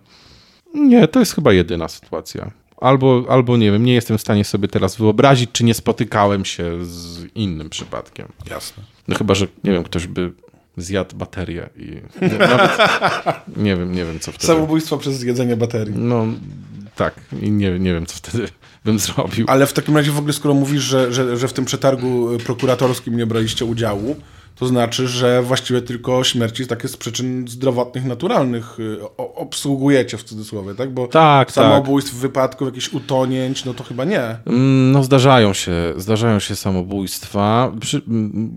Nie, to jest chyba jedyna sytuacja. albo, albo nie wiem, nie jestem w stanie sobie teraz wyobrazić, czy nie spotykałem się z innym przypadkiem. Jasne. No chyba, że nie wiem, ktoś by zjadł baterię i nawet nie wiem, nie wiem co wtedy. Samobójstwo przez zjedzenie baterii. No tak, i nie, nie wiem co wtedy bym zrobił. Ale w takim razie w ogóle, skoro mówisz, że, że, że w tym przetargu prokuratorskim nie braliście udziału, to znaczy, że właściwie tylko śmierci takie z przyczyn zdrowotnych, naturalnych y, o- obsługujecie w cudzysłowie, tak? Bo Tak, samobójstw, wypadków, jakichś utonięć, no to chyba nie. Mm, No zdarzają się, zdarzają się samobójstwa, Przy,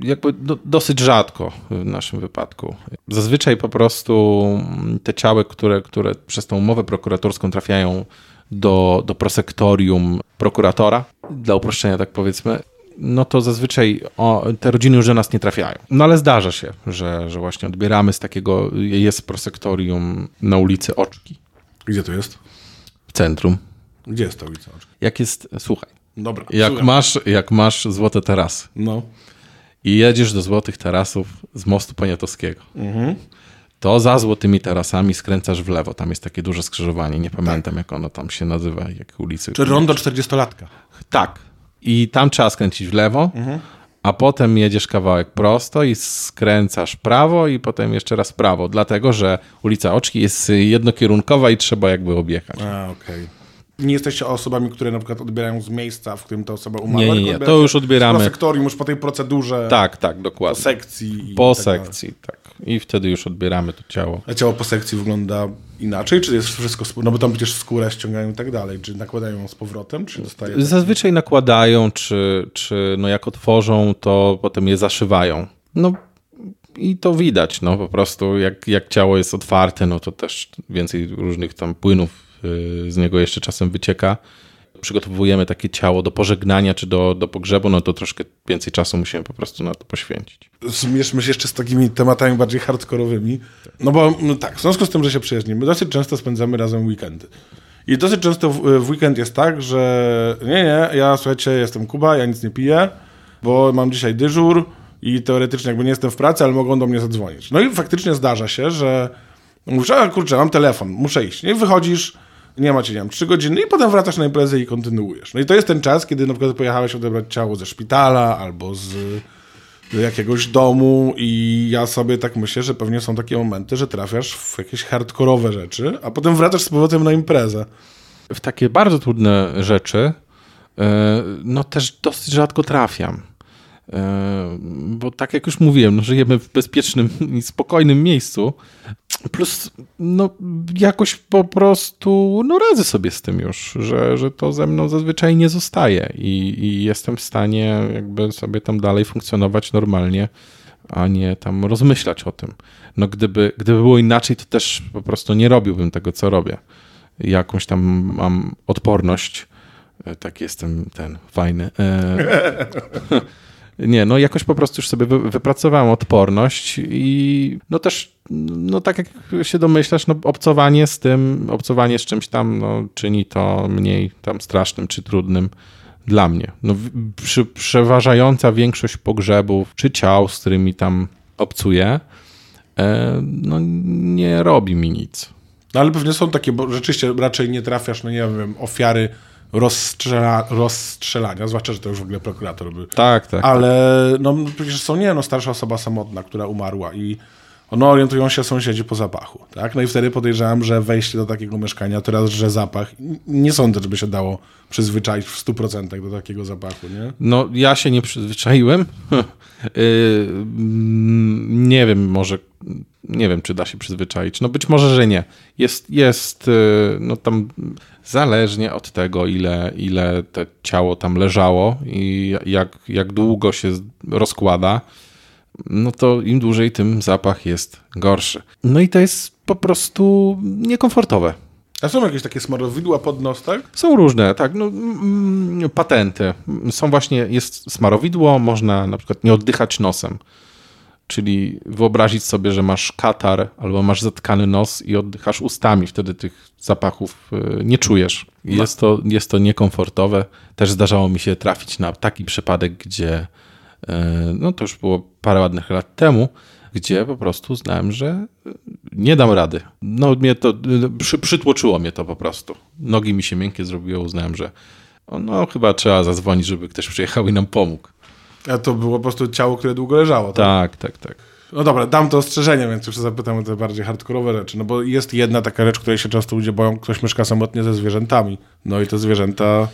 jakby do, dosyć rzadko w naszym wypadku. Zazwyczaj po prostu mm, te ciała, które, które przez tą umowę prokuratorską trafiają do, do prosektorium prokuratora, dla uproszczenia tak powiedzmy, no to zazwyczaj o, te rodziny już do nas nie trafiają. No ale zdarza się, że, że właśnie odbieramy z takiego, jest prosektorium na ulicy Oczki Gdzie to jest? w centrum. Gdzie jest ta ulica? Jak jest, słuchaj, Dobra. jak słucham. masz, jak masz złote tarasy No. i jedziesz do złotych tarasów z mostu poniatowskiego, Mhm. to za złotymi tarasami skręcasz w lewo. Tam jest takie duże skrzyżowanie. Nie pamiętam, jak ono tam się nazywa, jak ulicy. Czy rondo 40-latka? Tak. I tam trzeba skręcić w lewo, a potem jedziesz kawałek prosto i skręcasz prawo i potem jeszcze raz prawo, dlatego że ulica Oczki jest jednokierunkowa i trzeba jakby objechać. A, okej. Nie jesteście osobami, które na przykład odbierają z miejsca, w którym ta osoba umarła? Nie, nie, nie. To już odbieramy. Z prosektorium, już po tej procedurze, Tak, tak, po dokładnie. sekcji. i Po tak sekcji, tak. I wtedy już odbieramy to ciało. A ciało po sekcji wygląda inaczej? Czy jest wszystko, no bo tam przecież skórę ściągają i tak dalej. Czy nakładają ją z powrotem, czy zostaje... tak- Zazwyczaj nakładają, czy, czy no jak otworzą, to potem je zaszywają. No i to widać, no po prostu jak, jak ciało jest otwarte, no to też więcej różnych tam płynów z niego jeszcze czasem wycieka. Przygotowujemy takie ciało do pożegnania czy do, do pogrzebu, no to troszkę więcej czasu musimy po prostu na to poświęcić. Zmierzmy się jeszcze z takimi tematami bardziej hardkorowymi. No bo tak, w związku z tym, że się przyjaźnimy, dosyć często spędzamy razem weekendy. I dosyć często w, weekend jest tak, że nie, nie, ja słuchajcie, jestem Kuba, ja nic nie piję, bo mam dzisiaj dyżur i teoretycznie jakby nie jestem w pracy, ale mogą do mnie zadzwonić. No i faktycznie zdarza się, że mówisz, a kurczę, mam telefon, muszę iść. I wychodzisz, nie macie, nie wiem, trzy godziny i potem wracasz na imprezę i kontynuujesz. No i to jest ten czas, kiedy na przykład pojechałeś odebrać ciało ze szpitala albo z jakiegoś domu i ja sobie tak myślę, że pewnie są takie momenty, że trafiasz w jakieś hardkorowe rzeczy, a potem wracasz z powrotem na imprezę. w takie bardzo trudne rzeczy, e, no też dosyć rzadko trafiam. E, Bo tak jak już mówiłem, no żyjemy w bezpiecznym i spokojnym miejscu. Plus, no jakoś po prostu no radzę sobie z tym już, że, że to ze mną zazwyczaj nie zostaje i, i jestem w stanie jakby sobie tam dalej funkcjonować normalnie, a nie tam rozmyślać o tym. No gdyby, gdyby było inaczej, to też po prostu nie robiłbym tego, co robię jakąś tam mam odporność. E, Tak jestem ten fajny. E, Nie, no jakoś po prostu już sobie wy- wypracowałem odporność i no też, no tak jak się domyślasz, no obcowanie z tym, obcowanie z czymś tam, no czyni to mniej tam strasznym czy trudnym dla mnie. No przy, przeważająca większość pogrzebów czy ciał, z którymi tam obcuję, e, no nie robi mi nic. No ale pewnie są takie, bo rzeczywiście raczej nie trafiasz, no nie wiem, ofiary rozstrzela, rozstrzelania, zwłaszcza, że to już w ogóle prokurator by... Tak, tak. Ale no przecież są, nie no, starsza osoba samotna, która umarła i no, orientują się sąsiedzi po zapachu, tak? No i wtedy podejrzewam, że wejście do takiego mieszkania, to raz, że zapach, nie sądzę, żeby się dało przyzwyczaić w 100% do takiego zapachu, nie? No, ja się nie przyzwyczaiłem. Yy, mm, nie wiem, może nie wiem, czy da się przyzwyczaić. No być może, że nie. Jest, jest yy, no tam zależnie od tego, ile, ile to ciało tam leżało i jak, jak długo się rozkłada, no to im dłużej, tym zapach jest gorszy. No i to jest po prostu niekomfortowe. A są jakieś takie smarowidła pod nos, tak? Są różne, tak, no, mm, patenty. Są właśnie, jest smarowidło, można na przykład nie oddychać nosem. Czyli wyobrazić sobie, że masz katar albo masz zatkany nos i oddychasz ustami, wtedy tych zapachów y, nie czujesz. Jest to, jest to niekomfortowe. Też zdarzało mi się trafić na taki przypadek, gdzie y, no to już było parę ładnych lat temu, gdzie po prostu znałem, że nie dam rady. No mnie to, przy, przytłoczyło mnie to po prostu. Nogi mi się miękkie zrobiło, uznałem, że no chyba trzeba zadzwonić, żeby ktoś przyjechał i nam pomógł. A to było po prostu ciało, które długo leżało, tak? Tak, tak, tak. No dobra, dam to ostrzeżenie, więc już zapytam o te bardziej hardkorowe rzeczy. No bo jest jedna taka rzecz, której się często ludzie boją, ktoś mieszka samotnie ze zwierzętami. No i te zwierzęta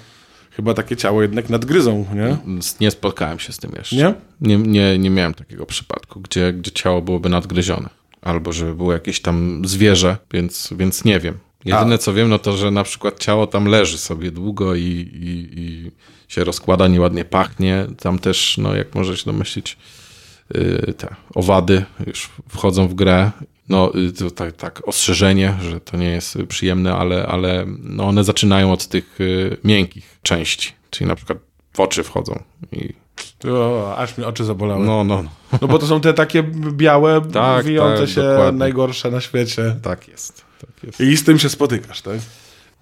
chyba takie ciało jednak nadgryzą, nie? Nie spotkałem się z tym jeszcze. Nie? Nie, nie, nie miałem takiego przypadku, gdzie, gdzie ciało byłoby nadgryzione. Albo żeby było jakieś tam zwierzę, więc, więc nie wiem. Jedyne A. co wiem, no to, że na przykład ciało tam leży sobie długo i, i, i się rozkłada, nieładnie pachnie. Tam też, no jak może się domyślić, yy, te owady już wchodzą w grę. No y, tak, tak, ostrzeżenie, że to nie jest przyjemne, ale, ale no one zaczynają od tych y, miękkich części, czyli na przykład w oczy wchodzą i o, aż mi oczy zabolały. No, no, no. No bo to są te takie białe, tak, wijące tak, się dokładnie. najgorsze na świecie. Tak jest, tak. I z tym się spotykasz, tak?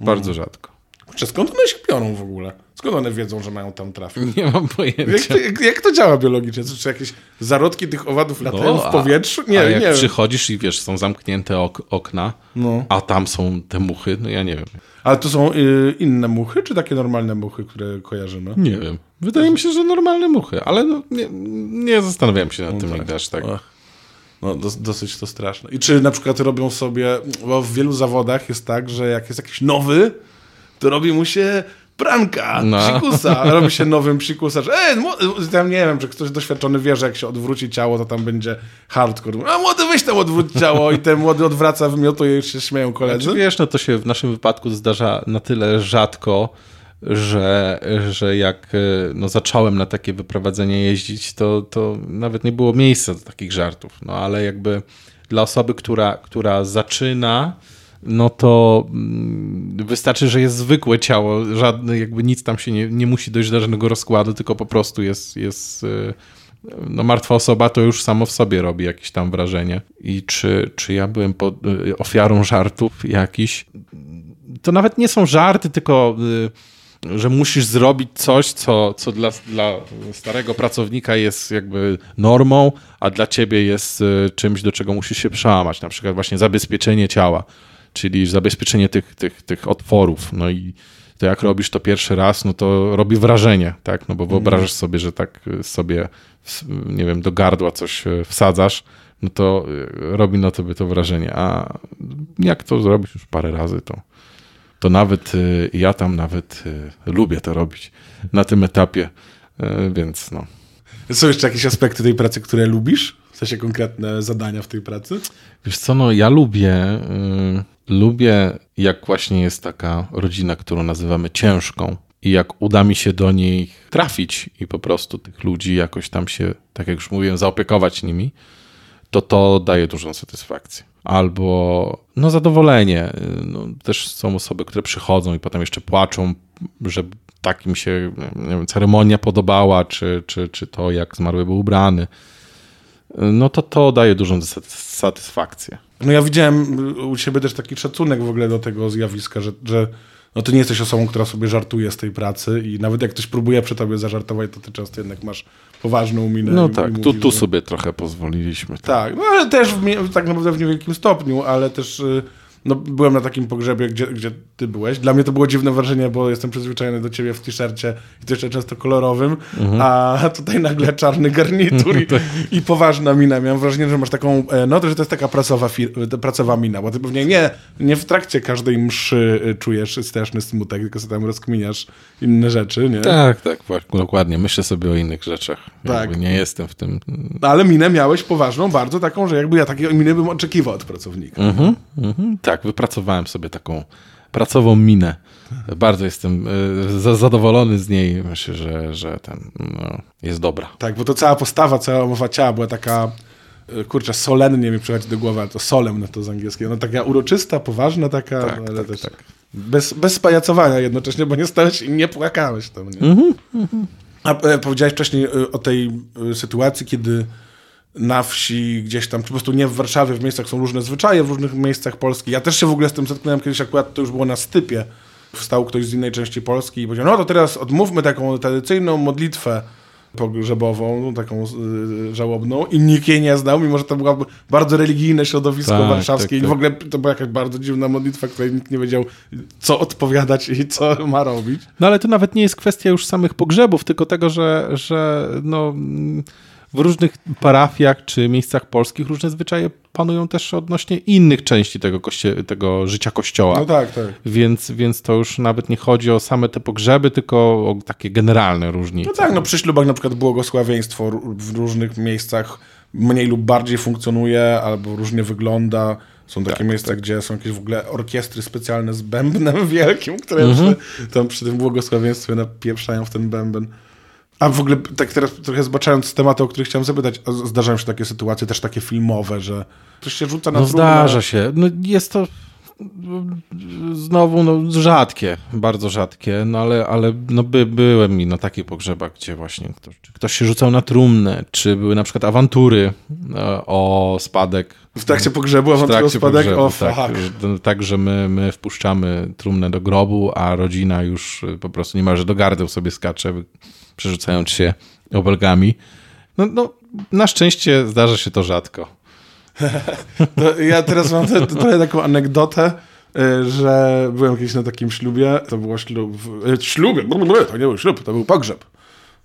Bardzo rzadko. Kurczę, skąd one się biorą w ogóle? Skąd one wiedzą, że mają tam trafić? Nie mam pojęcia. Jak to, jak, jak to działa biologicznie? Czy jakieś zarodki tych owadów latają no, w powietrzu? Nie, a nie jak wiem. przychodzisz i wiesz, są zamknięte ok okna, no. a tam są te muchy, no ja nie wiem. Ale to są y, inne muchy, czy takie normalne muchy, które kojarzymy? Nie wiem. Wydaje mi się, że normalne muchy, ale no, nie, nie zastanawiałem się nad no tym tak. nigdy aż tak. No, dos, dosyć to straszne. I czy na przykład robią sobie, bo w wielu zawodach jest tak, że jak jest jakiś nowy, to robi mu się pranka, no. psikusa. Robi się nowym psikusa, że ej, tam nie wiem, czy ktoś doświadczony wie, że jak się odwróci ciało, to tam będzie hardcore. A młody, weź tam odwróć ciało i ten młody odwraca, wymiotuje i się śmieją koledzy. Znaczy, wiesz, no to się w naszym wypadku zdarza na tyle rzadko, że, że jak no, zacząłem na takie wyprowadzenie jeździć, to, to nawet nie było miejsca do takich żartów. No ale jakby dla osoby, która, która zaczyna, no to mm, wystarczy, że jest zwykłe ciało, żadne, jakby nic tam się nie, nie musi dojść do żadnego rozkładu, tylko po prostu jest, jest y, no martwa osoba to już samo w sobie robi jakieś tam wrażenie. I czy, czy ja byłem pod, y, ofiarą żartów jakiś? To nawet nie są żarty, tylko że musisz zrobić coś, co, co dla, dla starego pracownika jest jakby normą, a dla ciebie jest czymś, do czego musisz się przełamać. Na przykład właśnie zabezpieczenie ciała czyli zabezpieczenie tych, tych, tych otworów. No i to jak robisz to pierwszy raz, no to robi wrażenie, tak? No bo wyobrażasz mhm. sobie, że tak sobie, nie wiem, do gardła coś e, wsadzasz, no to e, robi na tobie to wrażenie. A jak to zrobisz już parę razy, to, to nawet e, ja tam nawet lubię to robić na tym etapie, więc no. Są jeszcze jakieś aspekty tej pracy, które lubisz? W sensie konkretne zadania w tej pracy? Wiesz co, no ja lubię... Lubię, jak właśnie jest taka rodzina, którą nazywamy ciężką, i jak uda mi się do niej trafić i po prostu tych ludzi jakoś tam się, tak jak już mówiłem, zaopiekować nimi, to to daje dużą satysfakcję. Albo no zadowolenie. No, też są osoby, które przychodzą i potem jeszcze płaczą, że tak im się wiem, ceremonia podobała, czy, czy, czy to, jak zmarły był ubrany. No to to daje dużą satysfakcję. No ja widziałem u ciebie też taki szacunek w ogóle do tego zjawiska, że, że no ty nie jesteś osobą, która sobie żartuje z tej pracy i nawet jak ktoś próbuje przy tobie zażartować, to ty często jednak masz poważną minę. No tak, tu, tu sobie trochę pozwoliliśmy. Tak, tak no ale też w, tak naprawdę w niewielkim stopniu, ale też y, no, byłem na takim pogrzebie, gdzie, gdzie ty byłeś. Dla mnie to było dziwne wrażenie, bo jestem przyzwyczajony do ciebie w t-shircie i to jeszcze często kolorowym, mhm. a tutaj nagle czarny garnitur i, tak. i, poważna mina. Miałem wrażenie, że masz taką, e, no to, że to jest taka pracowa, pracowa mina, bo ty pewnie nie, nie w trakcie każdej mszy e, czujesz straszny smutek, tylko sobie tam rozkminiasz inne rzeczy, nie? Tak, tak, dokładnie. Myślę sobie o innych rzeczach. Tak. Jakby nie jestem w tym. No, ale minę miałeś poważną, bardzo taką, że jakby ja takiej miny bym oczekiwał od pracownika. Mhm, mhm, tak, wypracowałem sobie taką pracową minę. Bardzo jestem e, zadowolony z niej. Myślę, że, że ten no, jest dobra. Tak, bo to cała postawa, cała mowa ciała była taka e, kurczę, solennie mi przychodzi do głowy, ale to solem na to z angielskiego. No taka uroczysta, poważna taka, tak, ale tak, też tak. Bez, bez spajacowania jednocześnie, bo nie stałeś i nie płakałeś tam. Nie? Mm -hmm. A e, powiedziałeś wcześniej e, o tej e, sytuacji, kiedy na wsi, gdzieś tam, po prostu nie w Warszawie, w miejscach są różne zwyczaje, w różnych miejscach Polski. Ja też się w ogóle z tym zetknąłem kiedyś, akurat to już było na stypie. Wstał ktoś z innej części Polski i powiedział, no to teraz odmówmy taką tradycyjną modlitwę pogrzebową, no, taką y, żałobną i nikt jej nie znał, mimo że to było bardzo religijne środowisko Tak, warszawskie tak, i w tak. ogóle to była jakaś bardzo dziwna modlitwa, której nikt nie wiedział, co odpowiadać i co ma robić. No ale to nawet nie jest kwestia już samych pogrzebów, tylko tego, że, że no, w różnych parafiach czy miejscach polskich różne zwyczaje panują też odnośnie innych części tego, koście- tego życia kościoła. No tak, tak. Więc, więc to już nawet nie chodzi o same te pogrzeby, tylko o takie generalne różnice. No tak, no przy ślubach na przykład błogosławieństwo w różnych miejscach mniej lub bardziej funkcjonuje albo różnie wygląda. Są takie miejsca, gdzie są jakieś w ogóle orkiestry specjalne z bębnem wielkim, które Mhm. przy, tam przy tym błogosławieństwie napieprzają w ten bęben. A w ogóle tak teraz trochę zbaczając z tematu, o który chciałem zapytać, zdarzają się takie sytuacje, też takie filmowe, że ktoś się rzuca na No trumnę. zdarza się. No jest to znowu no, rzadkie, bardzo rzadkie, no ale, ale no, by, byłem mi na takich pogrzebach, gdzie właśnie ktoś, ktoś się rzucał na trumnę, czy były na przykład awantury e, o spadek. W trakcie pogrzebu, awantura trakcie spadek, pogrzebu, o tak, fuck. że- to- tak, że my, my wpuszczamy trumnę do grobu, a rodzina już y, po prostu niemalże do gardeł sobie skacze, przerzucając się obelgami. No, no, na szczęście zdarza się to rzadko. Ja teraz mam te, trochę taką anegdotę, y, że byłem kiedyś na takim ślubie, to było ślub, y, ślubie, blablabla, to nie był ślub, to był pogrzeb.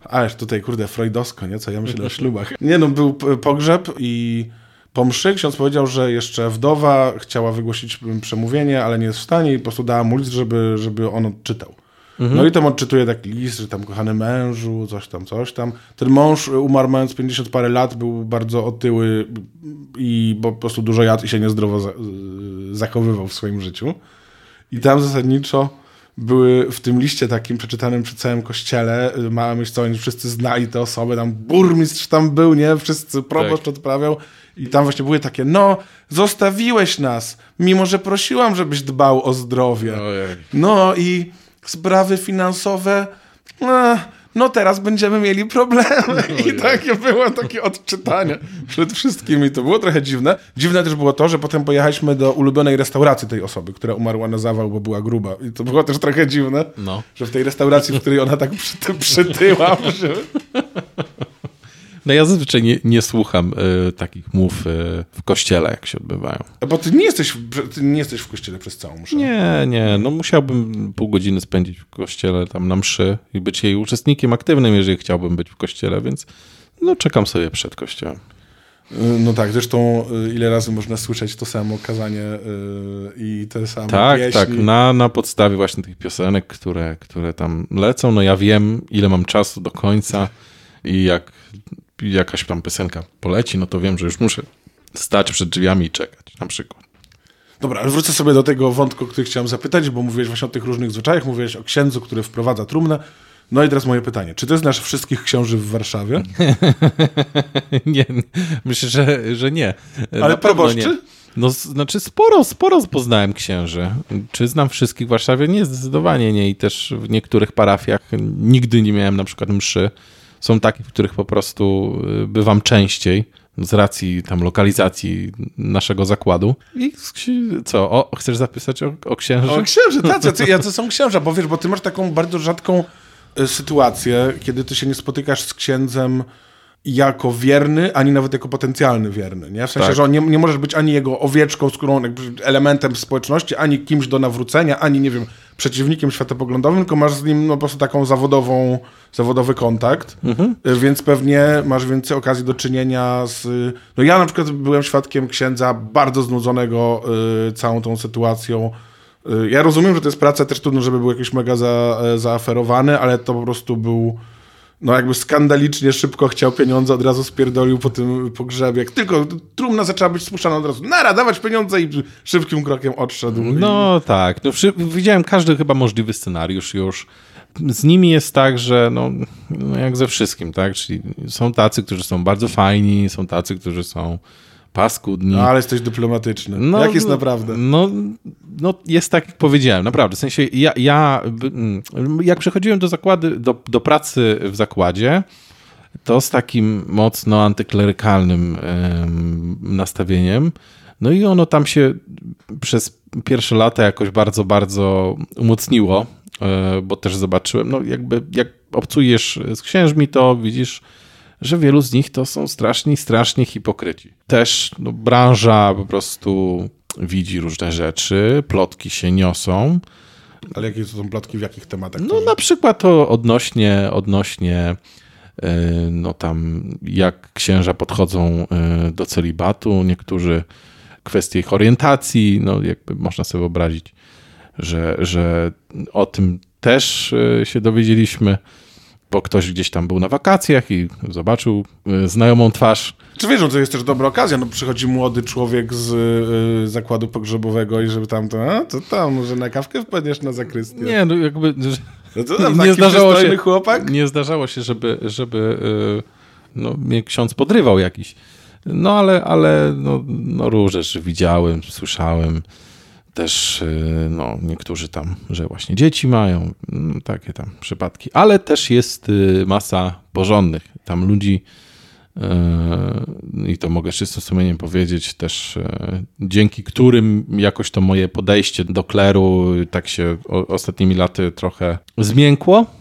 Ależ tutaj, kurde, freudowsko, nie? Co ja myślę o ślubach. Nie no, był pogrzeb i po mszy ksiądz powiedział, że jeszcze wdowa chciała wygłosić przemówienie, ale nie jest w stanie i po prostu dała mu list, żeby, żeby on odczytał. No i tam odczytuje taki list, że tam kochany mężu, coś tam, coś tam. Ten mąż umarł mając 50 parę lat, był bardzo otyły i po prostu dużo jadł i się niezdrowo za, y, zachowywał w swoim życiu. I tam zasadniczo były w tym liście takim przeczytanym przy całym kościele, y, mała myśl, co oni wszyscy znali tę osobę, tam burmistrz tam był, nie? Wszyscy proboszcz odprawiał. I tam właśnie były takie, no, zostawiłeś nas, mimo że prosiłam, żebyś dbał o zdrowie. No i sprawy finansowe, no, no teraz będziemy mieli problemy. I takie było takie odczytanie przed wszystkimi. To było trochę dziwne. Dziwne też było to, że potem pojechaliśmy do ulubionej restauracji tej osoby, która umarła na zawał, bo była gruba. I to było też trochę dziwne, No. że w tej restauracji, w której ona tak przy, przytyła, że... No ja zazwyczaj nie, nie słucham y, takich mów y, w kościele, jak się odbywają. Bo ty nie jesteś, ty nie jesteś w kościele przez całą mszę. Nie, nie, no musiałbym pół godziny spędzić w kościele tam na mszy i być jej uczestnikiem aktywnym, jeżeli chciałbym być w kościele, więc no czekam sobie przed kościołem. Y, No tak, zresztą y, ile razy można słyszeć to samo kazanie y, i te same Tak, pieśni. tak, na, na podstawie właśnie tych piosenek, które, które tam lecą, no ja wiem, ile mam czasu do końca i jak jakaś tam piosenka poleci, no to wiem, że już muszę stać przed drzwiami i czekać, na przykład. Dobra, ale wrócę sobie do tego wątku, który chciałem zapytać, bo mówiłeś właśnie o tych różnych zwyczajach, mówiłeś o księdzu, który wprowadza trumnę. No i teraz moje pytanie. Czy ty znasz wszystkich księży w Warszawie? nie, myślę, że, że nie. Ale proboszczy? nie. No, znaczy sporo, sporo poznałem księży. Czy znam wszystkich w Warszawie? Nie, zdecydowanie nie. I też w niektórych parafiach nigdy nie miałem na przykład mszy. Są takie, w których po prostu y, bywam częściej z racji tam lokalizacji naszego zakładu. I co, o, chcesz zapisać o, o księży? O, księży, tacy, jacy są księża, bo wiesz, bo ty masz taką bardzo rzadką y, sytuację, kiedy ty się nie spotykasz z księdzem jako wierny, ani nawet jako potencjalny wierny, nie? W sensie, Tak. że on nie, nie możesz być ani jego owieczką, z którą jakby elementem społeczności, ani kimś do nawrócenia, ani, nie wiem, przeciwnikiem światopoglądowym, tylko masz z nim no, po prostu taką zawodową, zawodowy kontakt, Y, więc pewnie masz więcej okazji do czynienia z... No ja na przykład byłem świadkiem księdza bardzo znudzonego y, całą tą sytuacją, Y, Ja rozumiem, że to jest praca też trudno, żeby był jakiś mega za, e, zaaferowany, ale to po prostu był no jakby skandalicznie szybko chciał pieniądze, od razu spierdolił po tym pogrzebie. Jak tylko trumna zaczęła być spuszczana od razu, nara, dawać pieniądze i szybkim krokiem odszedł. No tak, no, widziałem każdy chyba możliwy scenariusz już. Z nimi jest tak, że no, no jak ze wszystkim, tak? Czyli są tacy, którzy są bardzo fajni, są tacy, którzy są paskudni. No ale jesteś dyplomatyczny. Jak jest no, naprawdę? No, no jest tak, jak powiedziałem, naprawdę. W sensie ja, ja mm, jak przychodziłem do zakłady, do, do pracy w zakładzie, to z takim mocno antyklerykalnym em, nastawieniem. No i ono tam się przez pierwsze lata jakoś bardzo, bardzo umocniło, e, bo też zobaczyłem, no jakby jak obcujesz z księżmi, to widzisz, że wielu z nich to są straszni, strasznie hipokryci. Też no, branża po prostu widzi różne rzeczy, plotki się niosą. Ale jakie to są plotki, w jakich tematach? No na przykład to odnośnie, odnośnie no tam jak księża podchodzą do celibatu, niektórzy kwestie ich orientacji, no jakby można sobie wyobrazić, że, że o tym też się dowiedzieliśmy, bo ktoś gdzieś tam był na wakacjach i zobaczył znajomą twarz. Czy wiesz, to jest też dobra okazja, no przychodzi młody człowiek z y, zakładu pogrzebowego i żeby tam to, a to tam, może na kawkę wpadniesz na zakrystię. Nie, no jakby... No to tam nie zdarzało się, chłopak? Nie zdarzało się, żeby, żeby no, mnie ksiądz podrywał jakiś. No ale, ale no, no rzeczy widziałem, słyszałem. Też no, niektórzy tam, że właśnie dzieci mają, no, takie tam przypadki. Ale też jest masa porządnych. Tam ludzi i to mogę czystym sumieniem powiedzieć, też dzięki którym jakoś to moje podejście do kleru tak się ostatnimi laty trochę zmiękło.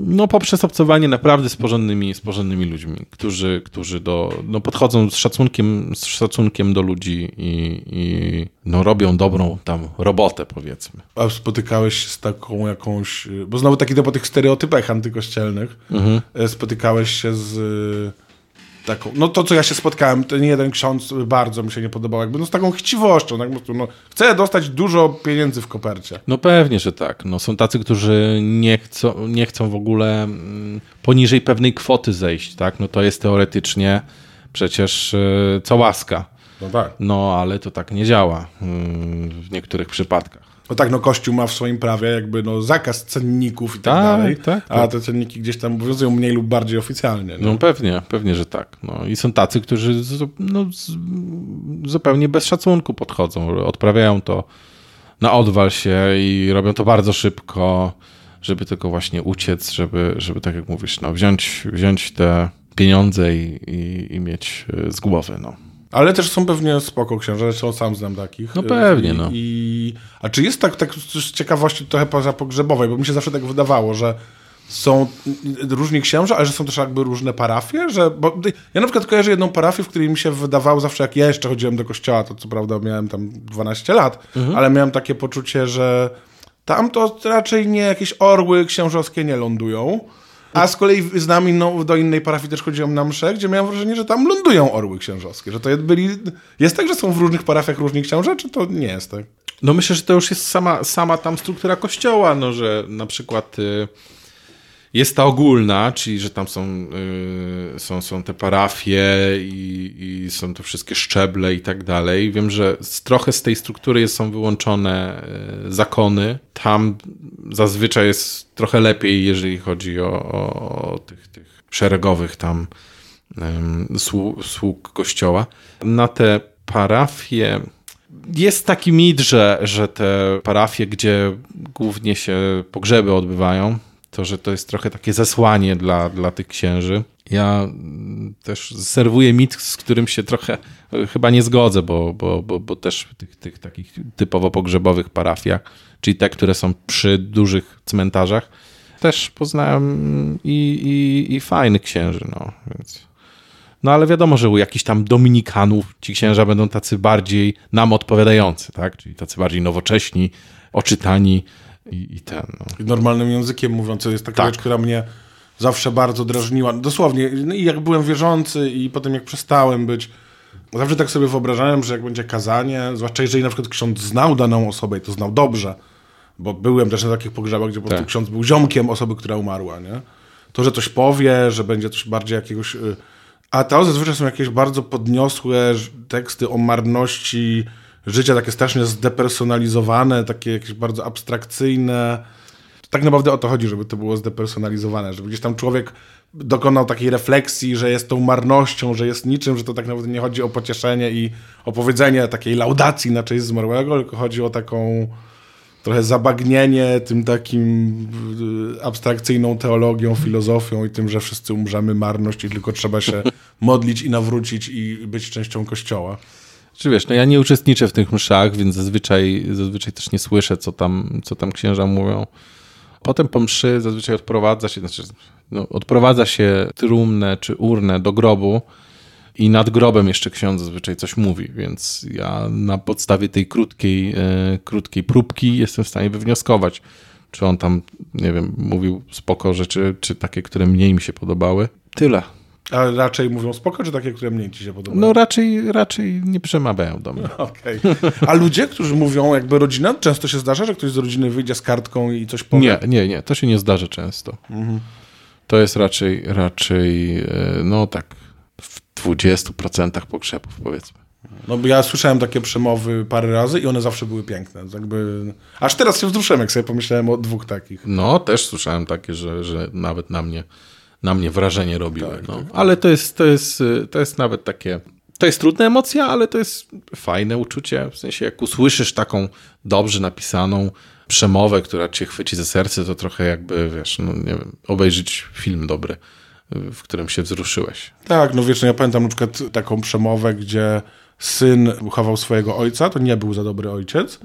No poprzez obcowanie naprawdę z porządnymi, z porządnymi ludźmi, którzy, którzy do, no podchodzą z szacunkiem, z szacunkiem do ludzi i, i no robią dobrą tam robotę, powiedzmy. A spotykałeś się z taką jakąś, bo znowu taki po tych stereotypach antykościelnych, mhm. spotykałeś się z taką, no to co ja się spotkałem, ten jeden ksiądz bardzo mi się nie podobał, jakby no z taką chciwością, tak, no, chcę dostać dużo pieniędzy w kopercie. No pewnie, że tak. No, są tacy, którzy nie chcą, nie chcą w ogóle mm, poniżej pewnej kwoty zejść, tak, no to jest teoretycznie przecież yy, co łaska. No tak. No ale to tak nie działa yy, w niektórych przypadkach. No tak, no Kościół ma w swoim prawie jakby no zakaz cenników i tak, tak dalej, tak, a tak. te cenniki gdzieś tam obowiązują mniej lub bardziej oficjalnie. No, no pewnie, pewnie, że tak. No, I są tacy, którzy no, zupełnie bez szacunku podchodzą, odprawiają to na odwal się i robią to bardzo szybko, żeby tylko właśnie uciec, żeby, żeby tak jak mówisz, no, wziąć, wziąć te pieniądze i, i, i mieć e, z głowy. No. Ale też są pewnie spoko księża, zresztą sam znam takich. No pewnie, I, no. I, a czy jest tak, tak z ciekawości trochę poza pogrzebowej, bo mi się zawsze tak wydawało, że są różni księża, ale że są też jakby różne parafie, że, bo ja na przykład kojarzę jedną parafię, w której mi się wydawało zawsze, jak ja jeszcze chodziłem do kościoła, to co prawda miałem tam 12 lat, mhm. ale miałem takie poczucie, że tam to raczej nie jakieś orły księżowskie nie lądują, a z kolei z nami no, do innej parafii też chodziłem na msze, gdzie miałem wrażenie, że tam lądują orły księżowskie. Że to byli... Jest tak, że są w różnych parafiach różni księże, czy to nie jest tak? No myślę, że to już jest sama, sama tam struktura kościoła, no, że na przykład... Y jest ta ogólna, czyli że tam są, y, są, są te parafie i, i, są to wszystkie szczeble i tak dalej. Wiem, że z, trochę z tej struktury są wyłączone y, zakony. Tam zazwyczaj jest trochę lepiej, jeżeli chodzi o, o, o tych, tych szeregowych tam sług, sług kościoła. Na te parafie jest taki mit, że, że te parafie, gdzie głównie się pogrzeby odbywają, to, że to jest trochę takie zesłanie dla, dla tych księży. Ja mm, też serwuję mit, z którym się trochę e, chyba nie zgodzę, bo, bo, bo, bo też w tych, tych takich typowo pogrzebowych parafiach, czyli te, które są przy dużych cmentarzach, też poznałem i, i, i fajnych księży, no więc... No ale wiadomo, że u jakichś tam dominikanów ci księża będą tacy bardziej nam odpowiadający, tak? Czyli tacy bardziej nowocześni, oczytani, i, i ten. No. Normalnym językiem mówiąc, to jest taka tak. rzecz, która mnie zawsze bardzo drażniła. Dosłownie, no i jak byłem wierzący i potem jak przestałem być, zawsze tak sobie wyobrażałem, że jak będzie kazanie, zwłaszcza jeżeli na przykład ksiądz znał daną osobę i to znał dobrze, bo byłem też na takich pogrzebach, gdzie po prostu tak. ksiądz był ziomkiem osoby, która umarła, nie? To, że coś powie, że będzie coś bardziej jakiegoś... Y, a to zazwyczaj są jakieś bardzo podniosłe teksty o marności życie takie strasznie zdepersonalizowane, takie jakieś bardzo abstrakcyjne. Tak naprawdę o to chodzi, żeby to było zdepersonalizowane, żeby gdzieś tam człowiek dokonał takiej refleksji, że jest tą marnością, że jest niczym, że to tak naprawdę nie chodzi o pocieszenie i opowiedzenie takiej laudacji na cześć zmarłego, tylko chodzi o taką trochę zabagnienie tym takim y, abstrakcyjną teologią, filozofią i tym, że wszyscy umrzemy marność i tylko trzeba się modlić i nawrócić i być częścią Kościoła. Czy wiesz, no ja nie uczestniczę w tych mszach, więc zazwyczaj, zazwyczaj też nie słyszę, co tam, co tam księża mówią. Potem po mszy zazwyczaj odprowadza się, znaczy, no, odprowadza się trumnę czy urnę do grobu i nad grobem jeszcze ksiądz zazwyczaj coś mówi, więc ja na podstawie tej krótkiej, e, krótkiej próbki jestem w stanie wywnioskować, czy on tam, nie wiem, mówił spoko rzeczy, czy takie, które mniej mi się podobały. Tyle. A raczej mówią spoko, czy takie, które mniej ci się podobają? No raczej, raczej nie przemawiają do mnie. Okej. A ludzie, którzy mówią jakby rodzina, często się zdarza, że ktoś z rodziny wyjdzie z kartką i coś powie? Nie, nie, nie, to się nie zdarza często. To jest raczej, raczej, e, no tak, w 20% pogrzebów powiedzmy. No bo ja słyszałem takie przemowy parę razy i one zawsze były piękne. Jakby... Aż teraz się wzruszyłem, jak sobie pomyślałem o dwóch takich. No, też słyszałem takie, że, że nawet na mnie, na mnie wrażenie robiły. no. Ale to jest, to, jest, y, to jest nawet takie. To jest trudna emocja, ale to jest fajne uczucie. W sensie, jak usłyszysz taką dobrze napisaną przemowę, która cię chwyci za serce, to trochę jakby, wiesz, no nie wiem, obejrzeć film dobry, y, w którym się wzruszyłeś. Tak, no wiesz, no ja pamiętam na przykład taką przemowę, gdzie syn uchował swojego ojca, to nie był za dobry ojciec.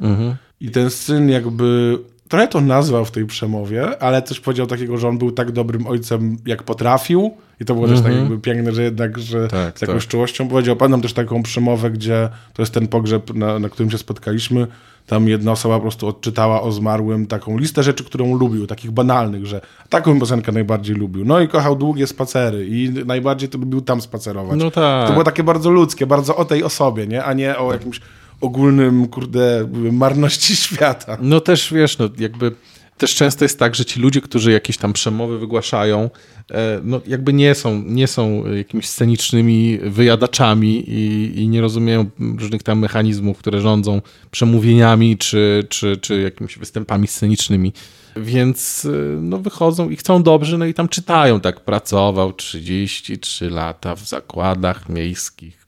I ten syn jakby trochę to nazwał w tej przemowie, ale też powiedział takiego, że on był tak dobrym ojcem, jak potrafił. I to było też tak jakby piękne, że jednak, że Tak, z jakąś tak. czułością powiedział. Pamiętam też taką przemowę, gdzie to jest ten pogrzeb, na, na którym się spotkaliśmy. Tam jedna osoba po prostu odczytała o zmarłym taką listę rzeczy, którą lubił, takich banalnych, że taką piosenkę najbardziej lubił. No i kochał długie spacery i najbardziej to lubił tam spacerować. No tak. To było takie bardzo ludzkie, bardzo o tej osobie, nie? a nie o jakimś ogólnym, kurde, marności świata. No też wiesz, no jakby też często jest tak, że ci ludzie, którzy jakieś tam przemowy wygłaszają, e, no jakby nie są, nie są jakimiś scenicznymi wyjadaczami i, i nie rozumieją różnych tam mechanizmów, które rządzą przemówieniami czy, czy, czy jakimiś występami scenicznymi. Więc e, no wychodzą i chcą dobrze, no i tam czytają, tak pracował 33 lata w zakładach miejskich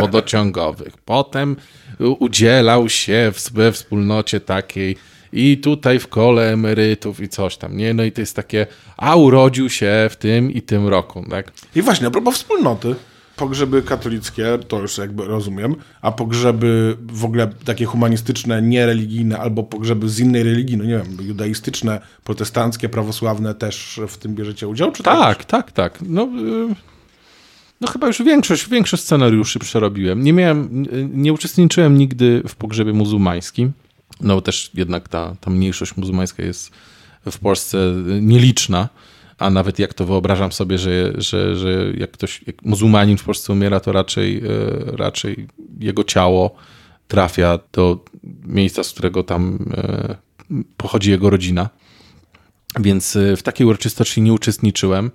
wodociągowych. Potem udzielał się w, we wspólnocie takiej i tutaj w kole emerytów i coś tam, nie? No i to jest takie, a urodził się w tym i tym roku, tak? I właśnie, a propos wspólnoty. Pogrzeby katolickie, to już jakby rozumiem, a pogrzeby w ogóle takie humanistyczne, niereligijne, albo pogrzeby z innej religii, no nie wiem, judaistyczne, protestanckie, prawosławne też w tym bierzecie udział? Czy Tak, tak, tak. No, y, no chyba już większość, większość scenariuszy przerobiłem. Nie miałem, nie uczestniczyłem nigdy w pogrzebie muzułmańskim, no też jednak ta, ta mniejszość muzułmańska jest w Polsce nieliczna, a nawet jak to wyobrażam sobie, że, że, że jak ktoś, jak muzułmanin w Polsce umiera, to raczej, y, raczej jego ciało trafia do miejsca, z którego tam y, pochodzi jego rodzina. Więc y, w takiej uroczystości nie uczestniczyłem,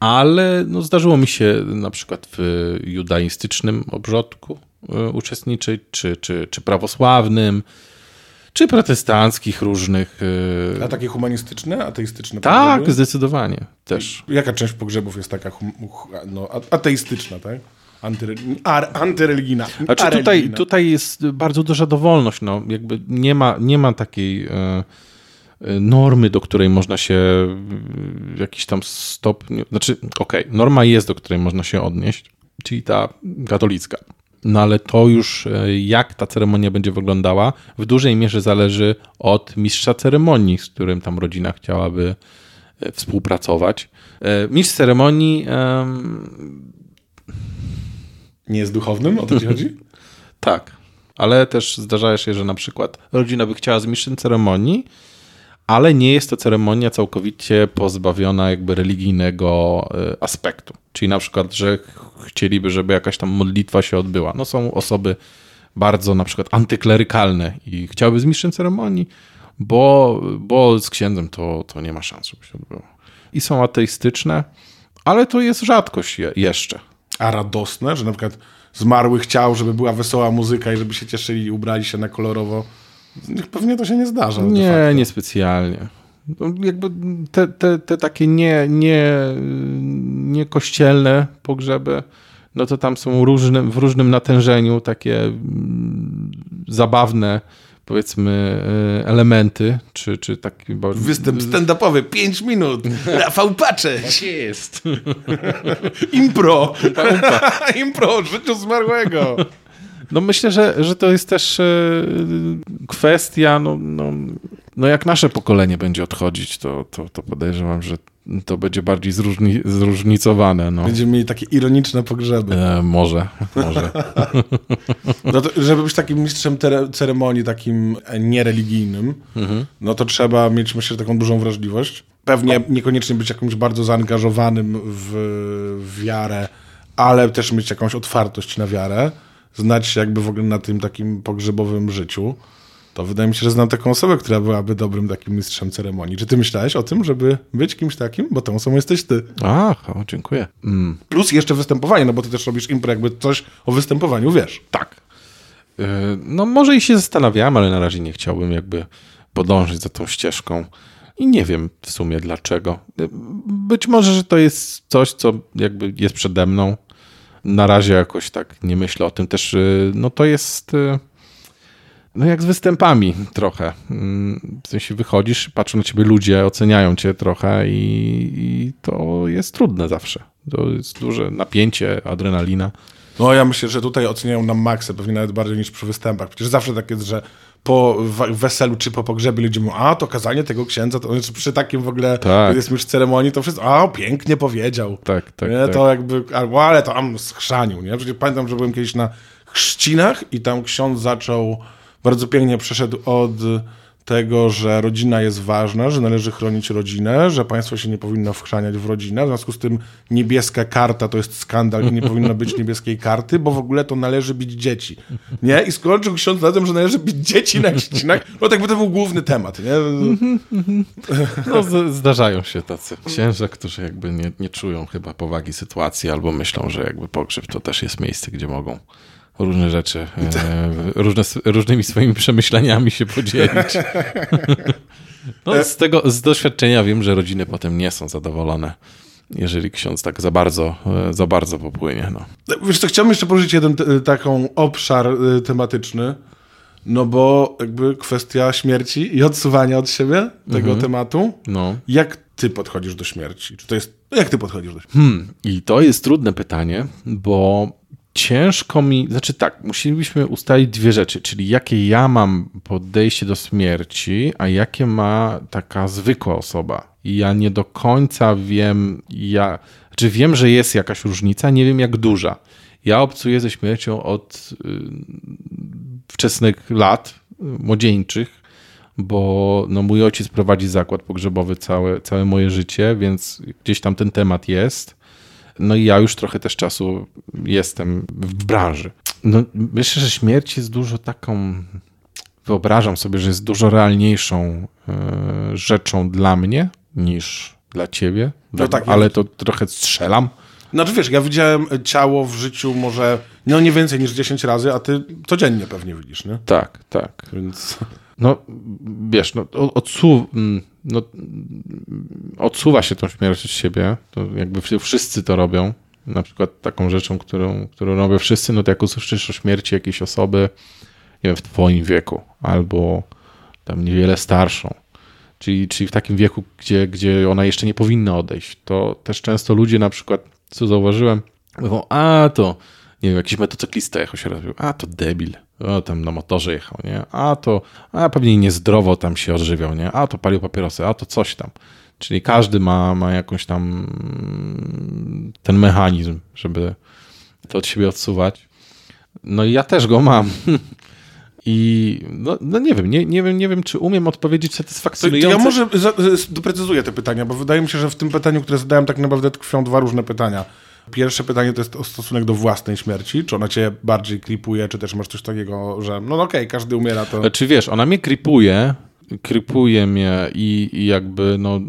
ale no, zdarzyło mi się na przykład w judaistycznym obrządku y, uczestniczyć, czy, czy, czy prawosławnym, czy protestanckich różnych. y, A takie humanistyczne, ateistyczne Tak, pogrzeby? zdecydowanie też. Jaka część pogrzebów jest taka no, ateistyczna, tak? Antyreligijna. Znaczy tutaj, tutaj jest bardzo duża dowolność. No, jakby nie ma, nie ma takiej e, e, normy, do której można się w jakiś tam stopniu. Znaczy, okej, norma jest, do której można się odnieść, czyli ta katolicka. No ale to już e, jak ta ceremonia będzie wyglądała, w dużej mierze zależy od mistrza ceremonii, z którym tam rodzina chciałaby e, współpracować. E, Mistrz ceremonii em, Nie jest duchownym, o to ci chodzi? Tak, ale też zdarza się, że na przykład rodzina by chciała z mistrzem ceremonii, ale nie jest to ceremonia całkowicie pozbawiona jakby religijnego y, aspektu. Czyli na przykład, że ch- chcieliby, żeby jakaś tam modlitwa się odbyła. No są osoby bardzo na przykład antyklerykalne i chciałyby z mistrzem ceremonii, bo, bo z księdzem to, to nie ma szans, żeby się odbyło. I są ateistyczne, ale to jest rzadkość je, jeszcze. A radosne, że na przykład zmarły chciał, żeby była wesoła muzyka i żeby się cieszyli i ubrali się na kolorowo. Pewnie to się nie zdarza. Nie, niespecjalnie. No, jakby te, te, te takie nie, nie, nie kościelne pogrzeby, no to tam są różne, w różnym natężeniu takie mm, zabawne, powiedzmy, y, elementy, czy, czy taki... bo- Występ stand-upowy, 5 minut. Rafał Paczeć. jest. Impro. Impro o życiu zmarłego. No myślę, że, że to jest też e, kwestia, no, no no jak nasze pokolenie będzie odchodzić, to, to, to podejrzewam, że to będzie bardziej zróżni, zróżnicowane. No. Będziemy mieli takie ironiczne pogrzeby. E, może, może. no to, żeby być takim mistrzem ceremonii, takim niereligijnym, mhm. no to trzeba mieć, myślę, taką dużą wrażliwość. Pewnie niekoniecznie być jakimś bardzo zaangażowanym w, w wiarę, ale też mieć jakąś otwartość na wiarę, znać się jakby w ogóle na tym takim pogrzebowym życiu to wydaje mi się, że znam taką osobę, która byłaby dobrym takim mistrzem ceremonii. Czy ty myślałeś o tym, żeby być kimś takim? Bo tą osobą jesteś ty. Ach, o, dziękuję. Mm. Plus jeszcze występowanie, no bo ty też robisz impro, jakby coś o występowaniu wiesz. Tak. Yy, no może i się zastanawiałem, ale na razie nie chciałbym jakby podążyć za tą ścieżką. I nie wiem w sumie dlaczego. Być może, że to jest coś, co jakby jest przede mną. Na razie jakoś tak nie myślę o tym. Też y, no to jest y, no jak z występami trochę. Mm, w sensie wychodzisz, patrzą na ciebie ludzie, oceniają cię trochę i, i to jest trudne zawsze. To jest duże napięcie, adrenalina. No ja myślę, że tutaj oceniają nam maksę, pewnie nawet bardziej niż przy występach. Przecież zawsze tak jest, że po weselu czy po pogrzebie ludzie mówią, a to kazanie tego księdza, to znaczy przy takim w ogóle tak. jest już ceremonii, to wszystko, a pięknie powiedział. Tak, tak. Nie? tak. To jakby, albo ale to tam schrzanił, nie? Przecież pamiętam, że byłem kiedyś na chrzcinach i tam ksiądz zaczął bardzo pięknie przeszedł od tego, że rodzina jest ważna, że należy chronić rodzinę, że państwo się nie powinno wchrzaniać w rodzinę. W związku z tym niebieska karta to jest skandal i nie powinno być niebieskiej karty, bo w ogóle to należy bić dzieci. Nie? I skończył ksiądz na tym, że należy bić dzieci na chrzcinach. No tak by to był główny temat. Nie? No, zdarzają się tacy księża, którzy jakby nie, nie czują chyba powagi sytuacji albo myślą, że jakby pogrzeb to też jest miejsce, gdzie mogą różne rzeczy, e, różne, różnymi swoimi przemyśleniami się podzielić. No, z tego, z doświadczenia wiem, że rodziny potem nie są zadowolone, jeżeli ksiądz tak za bardzo, e, za bardzo popłynie. No. Wiesz co, chciałbym jeszcze poruszyć jeden taką obszar e, tematyczny, no bo jakby kwestia śmierci i odsuwania od siebie tego mhm. tematu. No. Jak ty podchodzisz do śmierci? Czy to jest, jak ty podchodzisz do śmierci? Hmm. I to jest trudne pytanie, bo ciężko mi, znaczy tak, musielibyśmy ustalić dwie rzeczy, czyli jakie ja mam podejście do śmierci, a jakie ma taka zwykła osoba. I ja nie do końca wiem, ja, czy wiem, że jest jakaś różnica, nie wiem jak duża. Ja obcuję ze śmiercią od y, wczesnych lat, młodzieńczych, bo no, mój ojciec prowadzi zakład pogrzebowy całe, całe moje życie, więc gdzieś tam ten temat jest. No i ja już trochę też czasu jestem w branży. No, myślę, że śmierć jest dużo taką. Wyobrażam sobie, że jest dużo realniejszą e, rzeczą dla mnie niż dla ciebie. No tak, ale to trochę strzelam. Znaczy wiesz, ja widziałem ciało w życiu może no nie więcej niż 10 razy, a ty codziennie pewnie widzisz, nie? Tak, tak. Więc no wiesz, no, odsu mm, no, odsuwa się tą śmierć od siebie, to jakby wszyscy to robią, na przykład taką rzeczą, którą, którą robią wszyscy, no to jak usłyszysz o śmierci jakiejś osoby, nie wiem, w twoim wieku, albo tam niewiele starszą, czyli, czyli w takim wieku, gdzie, gdzie ona jeszcze nie powinna odejść, to też często ludzie na przykład, co zauważyłem, mówią, a to, nie wiem, jakiś motocyklista jechał się rozbił, a to debil, o, tam na motorze jechał, nie? A to, a pewnie niezdrowo tam się odżywiał, nie? A to palił papierosy, a to coś tam. Czyli każdy ma, ma jakąś tam ten mechanizm, żeby to od siebie odsuwać. No i ja też go mam. I no, no, nie wiem, nie, nie wiem, nie wiem, czy umiem odpowiedzieć satysfakcjonująco. Ja może doprecyzuję te pytania, bo wydaje mi się, że w tym pytaniu, które zadałem, tak naprawdę tkwią dwa różne pytania. Pierwsze pytanie to jest o stosunek do własnej śmierci. Czy ona cię bardziej klipuje, czy też masz coś takiego, że no okej, okay, każdy umiera, to... Czy znaczy, wiesz, ona mnie klipuje, krypuje mnie i, i, jakby no,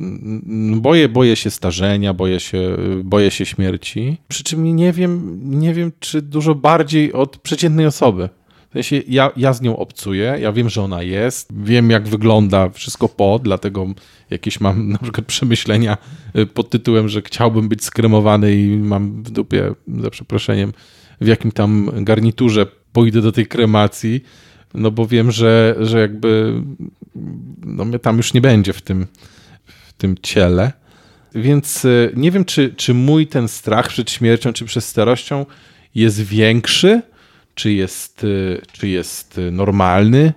boję, boję się starzenia, boję się, boję się śmierci. Przy czym nie wiem, nie wiem, czy dużo bardziej od przeciętnej osoby. W sensie ja, ja z nią obcuję, ja wiem, że ona jest, wiem jak wygląda wszystko po, dlatego jakieś mam na przykład przemyślenia y, pod tytułem, że chciałbym być skremowany i mam w dupie, za przeproszeniem, w jakim tam garniturze pójdę do tej kremacji, no bo wiem, że, że jakby no mnie tam już nie będzie w tym, w tym ciele. Więc y, nie wiem, czy, czy mój ten strach przed śmiercią, czy przed starością jest większy, czy jest, y, czy jest normalny.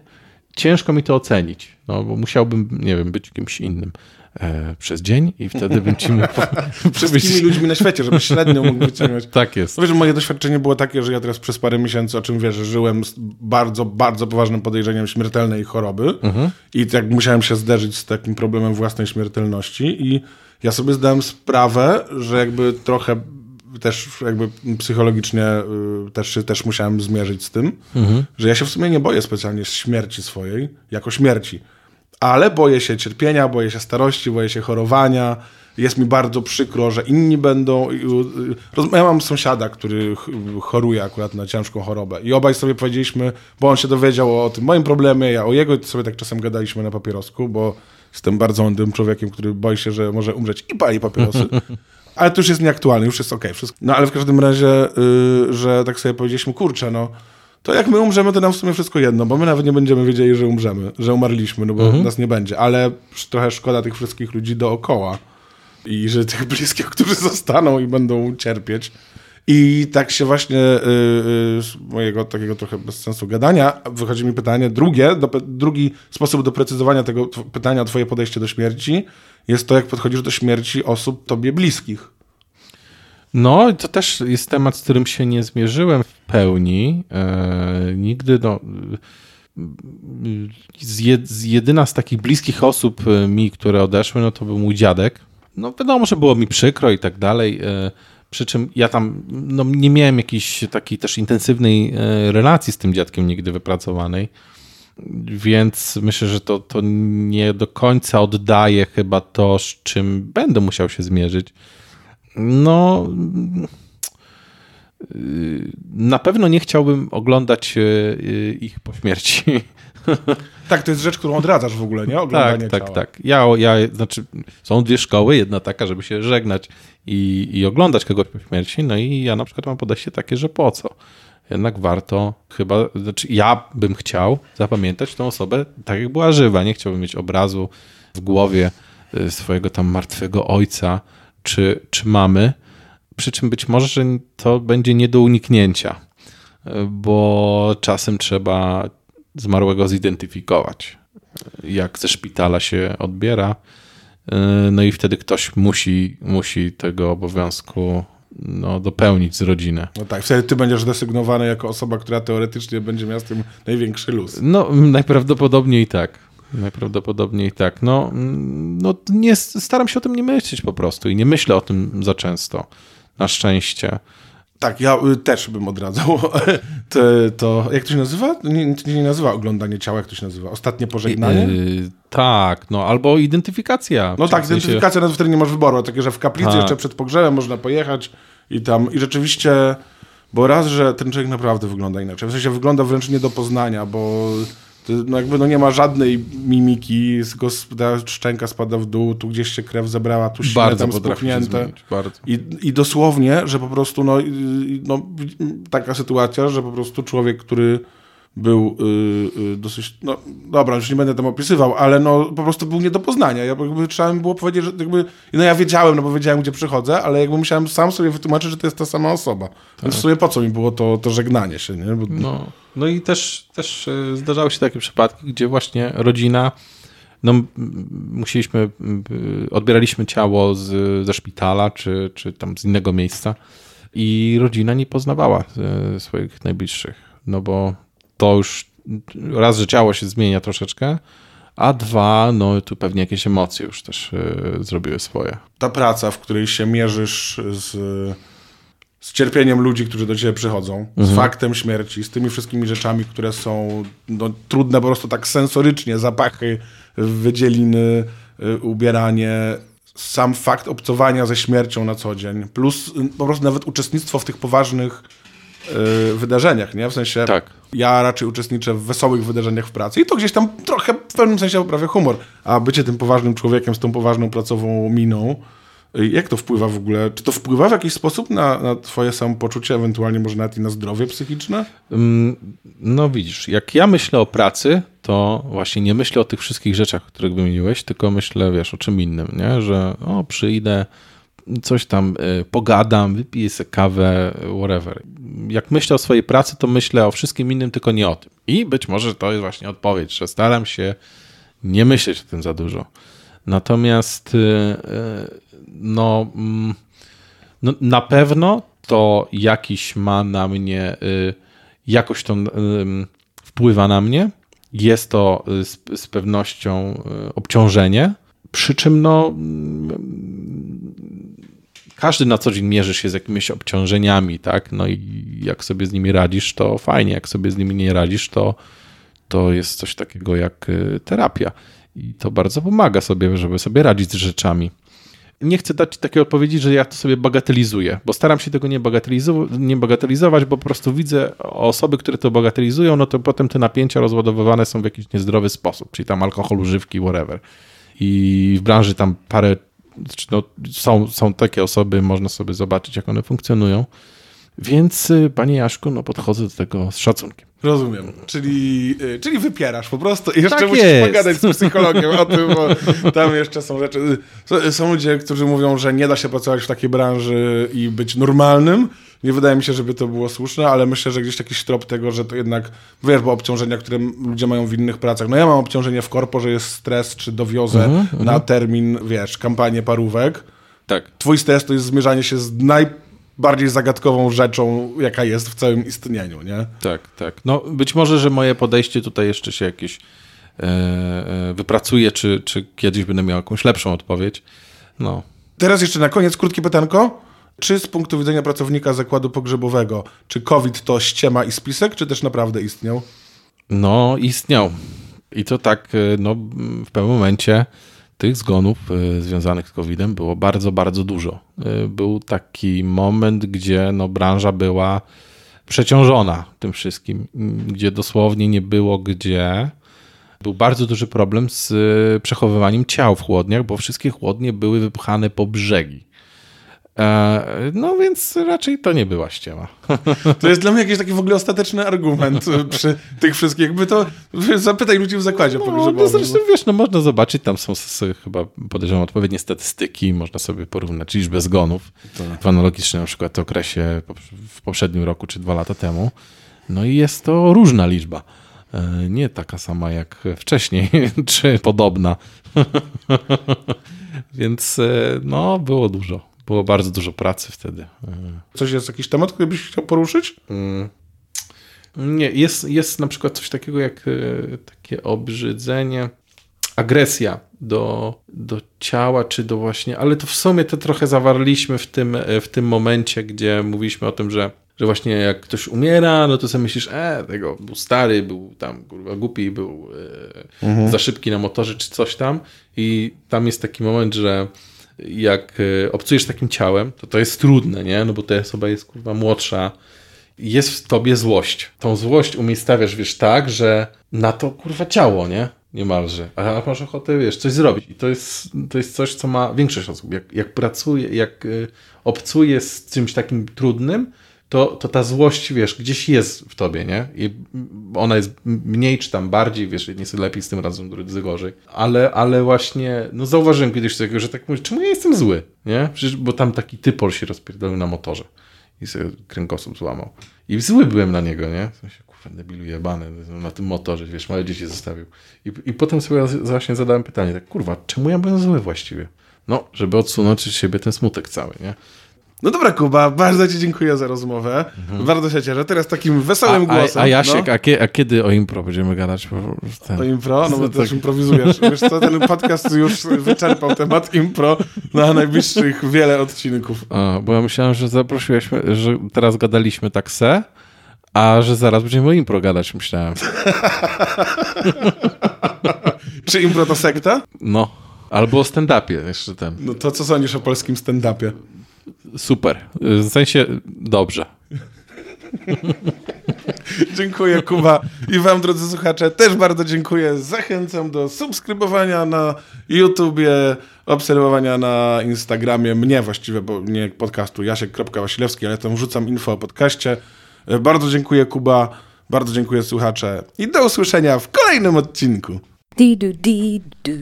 Ciężko mi to ocenić. No, bo musiałbym, nie wiem, być kimś innym e, przez dzień i wtedy bym ci mógł... Wszystkimi ludźmi na świecie, żeby średnio mógł wyciągnąć. tak jest. Wiesz, moje doświadczenie było takie, że ja teraz przez parę miesięcy, o czym wiesz, żyłem z bardzo, bardzo poważnym podejrzeniem śmiertelnej choroby Mhm. i tak musiałem się zderzyć z takim problemem własnej śmiertelności i ja sobie zdałem sprawę, że jakby trochę też jakby psychologicznie y, też, też musiałem zmierzyć z tym, Mhm. że ja się w sumie nie boję specjalnie śmierci swojej, jako śmierci, ale boję się cierpienia, boję się starości, boję się chorowania. Jest mi bardzo przykro, że inni będą. y, Ja mam sąsiada, który ch- choruje akurat na ciężką chorobę. I obaj sobie powiedzieliśmy, bo on się dowiedział o tym moim problemie, ja o jego, i sobie tak czasem gadaliśmy na papierosku, bo jestem bardzo mądrym człowiekiem, który boi się, że może umrzeć i pali papierosy. Ale to już jest nieaktualne, już jest okej. wszystko. No ale w każdym razie, y, że tak sobie powiedzieliśmy, kurczę, no to jak my umrzemy, to nam w sumie wszystko jedno, bo my nawet nie będziemy wiedzieli, że umrzemy, że umarliśmy, no bo nas nie będzie. Ale trochę szkoda tych wszystkich ludzi dookoła i że tych bliskich, którzy zostaną i będą cierpieć. I tak się właśnie y, y, z mojego takiego trochę bez sensu gadania wychodzi mi pytanie drugie, dopy- drugi sposób doprecyzowania tego pytania o twoje podejście do śmierci jest to, jak podchodzisz do śmierci osób tobie bliskich. No, to też jest temat, z którym się nie zmierzyłem w pełni. E, nigdy, no. Z, z jedyna z takich bliskich osób e, mi, które odeszły, no to był mój dziadek. No wiadomo, że było mi przykro i tak dalej. E, przy czym ja tam no, nie miałem jakiejś takiej też intensywnej e, relacji z tym dziadkiem nigdy wypracowanej. Więc myślę, że to, to nie do końca oddaje chyba to, z czym będę musiał się zmierzyć. No. yy, Na pewno nie chciałbym oglądać yy, ich po śmierci. Tak, to jest rzecz, którą odradzasz w ogóle, nie? Oglądanie tak, tak, tak. Ja, ja, znaczy, są dwie szkoły. Jedna taka, żeby się żegnać i, i oglądać kogoś po śmierci. No i ja na przykład mam podejście takie, że po co? Jednak warto chyba, znaczy ja bym chciał zapamiętać tą osobę tak, jak była żywa. Nie chciałbym mieć obrazu w głowie y, swojego tam martwego ojca czy, czy mamy. Przy czym być może, że to będzie nie do uniknięcia, bo czasem trzeba zmarłego zidentyfikować, jak ze szpitala się odbiera. y, No i wtedy ktoś musi, musi tego obowiązku no, dopełnić z rodziny. No tak, wtedy ty będziesz desygnowany jako osoba, która teoretycznie będzie miała z tym największy luz. No, najprawdopodobniej tak. Najprawdopodobniej tak. No, no nie, staram się o tym nie myśleć po prostu i nie myślę o tym za często. Na szczęście. Tak, ja y, też bym odradzał to, to jak to się nazywa? Nie, to nie nazywa oglądanie ciała, jak to się nazywa? Ostatnie pożegnanie? Yy, tak, no albo identyfikacja. No tak, sensie- identyfikacja, nawet wtedy nie masz wyboru, takie, że w kaplicy Tak. jeszcze przed pogrzebem można pojechać i tam, i rzeczywiście, bo raz, że ten człowiek naprawdę wygląda inaczej, w sensie wygląda wręcz nie do poznania, bo to, no jakby no nie ma żadnej mimiki, szczęka spada w dół, tu gdzieś się krew zebrała, tu ślinę Bardzo tam się spuchnięte. I, I dosłownie, że po prostu, no, no, taka sytuacja, że po prostu człowiek, który był y, y, dosyć, no dobra, już nie będę tam opisywał, ale no po prostu był nie do poznania. Ja jakby trzeba mi było powiedzieć, że jakby, no ja wiedziałem, no bo wiedziałem, gdzie przychodzę, ale jakby musiałem sam sobie wytłumaczyć, że to jest ta sama osoba. Więc w sumie po co mi było to, to żegnanie się, nie? Bo, No, no i też, też e, zdarzały się takie przypadki, gdzie właśnie rodzina, no musieliśmy, m, odbieraliśmy ciało z, ze szpitala, czy, czy tam z innego miejsca i rodzina nie poznawała e, swoich najbliższych, no bo to już raz, że ciało się zmienia troszeczkę, a dwa, no tu pewnie jakieś emocje już też e, zrobiły swoje. ta praca, w której się mierzysz z, z cierpieniem ludzi, którzy do ciebie przychodzą, z faktem śmierci, z tymi wszystkimi rzeczami, które są no, trudne po prostu tak sensorycznie, zapachy, wydzieliny, y, ubieranie, sam fakt obcowania ze śmiercią na co dzień, plus y, po prostu nawet uczestnictwo w tych poważnych y, wydarzeniach, nie? W sensie Tak. ja raczej uczestniczę w wesołych wydarzeniach w pracy i to gdzieś tam trochę w pewnym sensie poprawia humor, a bycie tym poważnym człowiekiem z tą poważną pracową miną, y, jak to wpływa w ogóle? Czy to wpływa w jakiś sposób na, na twoje samopoczucie, ewentualnie może nawet i na zdrowie psychiczne? Mm, No widzisz, jak ja myślę o pracy, to właśnie nie myślę o tych wszystkich rzeczach, których wymieniłeś, tylko myślę, wiesz, o czym innym, nie? Że o, przyjdę, coś tam y, pogadam, wypiję sobie kawę, whatever. Jak myślę o swojej pracy, to myślę o wszystkim innym, tylko nie o tym. I być może to jest właśnie odpowiedź, że staram się nie myśleć o tym za dużo. Natomiast no, mm, no na pewno to jakiś ma na mnie, jakoś to wpływa na mnie. Jest to z, z pewnością obciążenie, przy czym no każdy na co dzień mierzy się z jakimiś obciążeniami, tak? No i jak sobie z nimi radzisz, to fajnie, jak sobie z nimi nie radzisz, to, to jest coś takiego jak y, terapia. I to bardzo pomaga sobie, żeby sobie radzić z rzeczami. Nie chcę dać takiej odpowiedzi, że ja to sobie bagatelizuję, bo staram się tego nie, bagatelizu- nie bagatelizować, bo po prostu widzę osoby, które to bagatelizują, no to potem te napięcia rozładowywane są w jakiś niezdrowy sposób, czyli tam alkohol, używki, whatever. I w branży tam parę znaczy, no, są, są takie osoby, można sobie zobaczyć, jak one funkcjonują. Więc, y, panie Jaszku, no podchodzę do tego z szacunkiem. Rozumiem. Czyli, y, czyli wypierasz po prostu i jeszcze Tak musisz jest. pogadać z psychologiem o tym, bo tam jeszcze są rzeczy. Są- Są ludzie, którzy mówią, że nie da się pracować w takiej branży i być normalnym. Nie wydaje mi się, żeby to było słuszne, ale myślę, że gdzieś jakiś trop tego, że to jednak, wiesz, bo obciążenia, które ludzie mają w innych pracach. No ja mam obciążenie w korpo, że jest stres, czy dowiozę Mhm, na termin, wiesz, kampanię parówek. Tak. Twój stres to jest zmierzanie się z najbardziej zagadkową rzeczą, jaka jest w całym istnieniu, nie? Tak, tak. No być może, że moje podejście tutaj jeszcze się jakieś e, e, wypracuje, czy, czy kiedyś będę miał jakąś lepszą odpowiedź. No. Teraz jeszcze na koniec krótkie pytanko. Czy z punktu widzenia pracownika zakładu pogrzebowego, czy COVID to ściema i spisek, czy też naprawdę istniał? No, istniał. I to tak, e, no, w pewnym momencie tych zgonów e, związanych z COVID-em było bardzo, bardzo dużo. E, Był taki moment, gdzie no, branża była przeciążona tym wszystkim, gdzie dosłownie nie było gdzie. Był bardzo duży problem z przechowywaniem ciał w chłodniach, bo wszystkie chłodnie były wypchane po brzegi. E, No więc raczej to nie była ściema. To jest dla mnie jakiś taki w ogóle ostateczny argument y, przy tych wszystkich. Jakby to zapytaj ludzi w zakładzie No, pogrzebowym. no zresztą wiesz, no można zobaczyć, tam są chyba podejrzewam odpowiednie statystyki, można sobie porównać liczbę zgonów w analogicznym na przykład okresie w poprzednim roku czy dwa lata temu. No i jest to różna liczba. E, Nie taka sama jak wcześniej, czy podobna. Więc e, no, było dużo. Było bardzo dużo pracy wtedy. Coś jest, jakiś temat, który byś chciał poruszyć? Nie, jest, jest na przykład coś takiego jak e, takie obrzydzenie, agresja do, do ciała, czy do właśnie, ale to w sumie to trochę zawarliśmy w tym, e, w tym momencie, gdzie mówiliśmy o tym, że, że właśnie jak ktoś umiera, no to sobie myślisz, e, tego był stary, był tam kurwa głupi, był e, za szybki na motorze, czy coś tam i tam jest taki moment, że jak e, obcujesz takim ciałem, to to jest trudne, nie? No bo ta osoba jest kurwa młodsza, jest w tobie złość. Tą złość umiejscawiasz, wiesz, tak, że na to kurwa ciało, nie? Niemalże. A masz ochotę, wiesz, coś zrobić. I to jest, to jest coś, co ma większość osób. Jak, jak pracuje, jak y, obcuje z czymś takim trudnym, to, to ta złość, wiesz, gdzieś jest w tobie, nie? I ona jest mniej czy tam bardziej, wiesz, nie jest lepiej z tym razem, drudzy gorzej. Ale, ale właśnie, no zauważyłem kiedyś takiego, że tak mówisz, czemu ja jestem zły, nie? Przecież, bo tam taki typol się rozpierdolił na motorze i sobie kręgosłup złamał. I zły byłem na niego, nie? W sensie, kurwa, debilu jebany, na tym motorze, wiesz, małe dzieci zostawił. I, I potem sobie właśnie zadałem pytanie, tak, kurwa, czemu ja byłem zły właściwie? No, żeby odsunąć od siebie ten smutek cały, nie? No dobra, Kuba, bardzo Ci dziękuję za rozmowę. Bardzo się cieszę. Teraz takim wesołym A, głosem. a, a Jasiek, no. a, kie, a kiedy o impro będziemy gadać? Ten- To impro, no bo Tak. też improwizujesz. Wiesz co, ten podcast już wyczerpał temat impro na najbliższych wiele odcinków. A, bo ja myślałem, że zaprosiłeś, że teraz gadaliśmy tak se, a że zaraz będziemy o impro gadać, myślałem. Czy impro to sekta? No, albo o stand-upie jeszcze ten. No to co sądzisz o polskim stand-upie? Super. W sensie dobrze. Dziękuję, Kuba. I wam, drodzy słuchacze, też bardzo dziękuję. Zachęcam do subskrybowania na YouTubie, obserwowania na Instagramie, mnie właściwie, bo nie podcastu, jasiek.wasilewski, ale tam wrzucam info o podcaście. Bardzo dziękuję, Kuba. Bardzo dziękuję, słuchacze. I do usłyszenia w kolejnym odcinku. Dee do dee do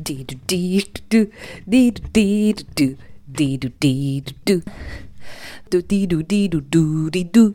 dee do dee do dee do dee do dee doo dee doo doo doo dee doo dee doo doo dee doo.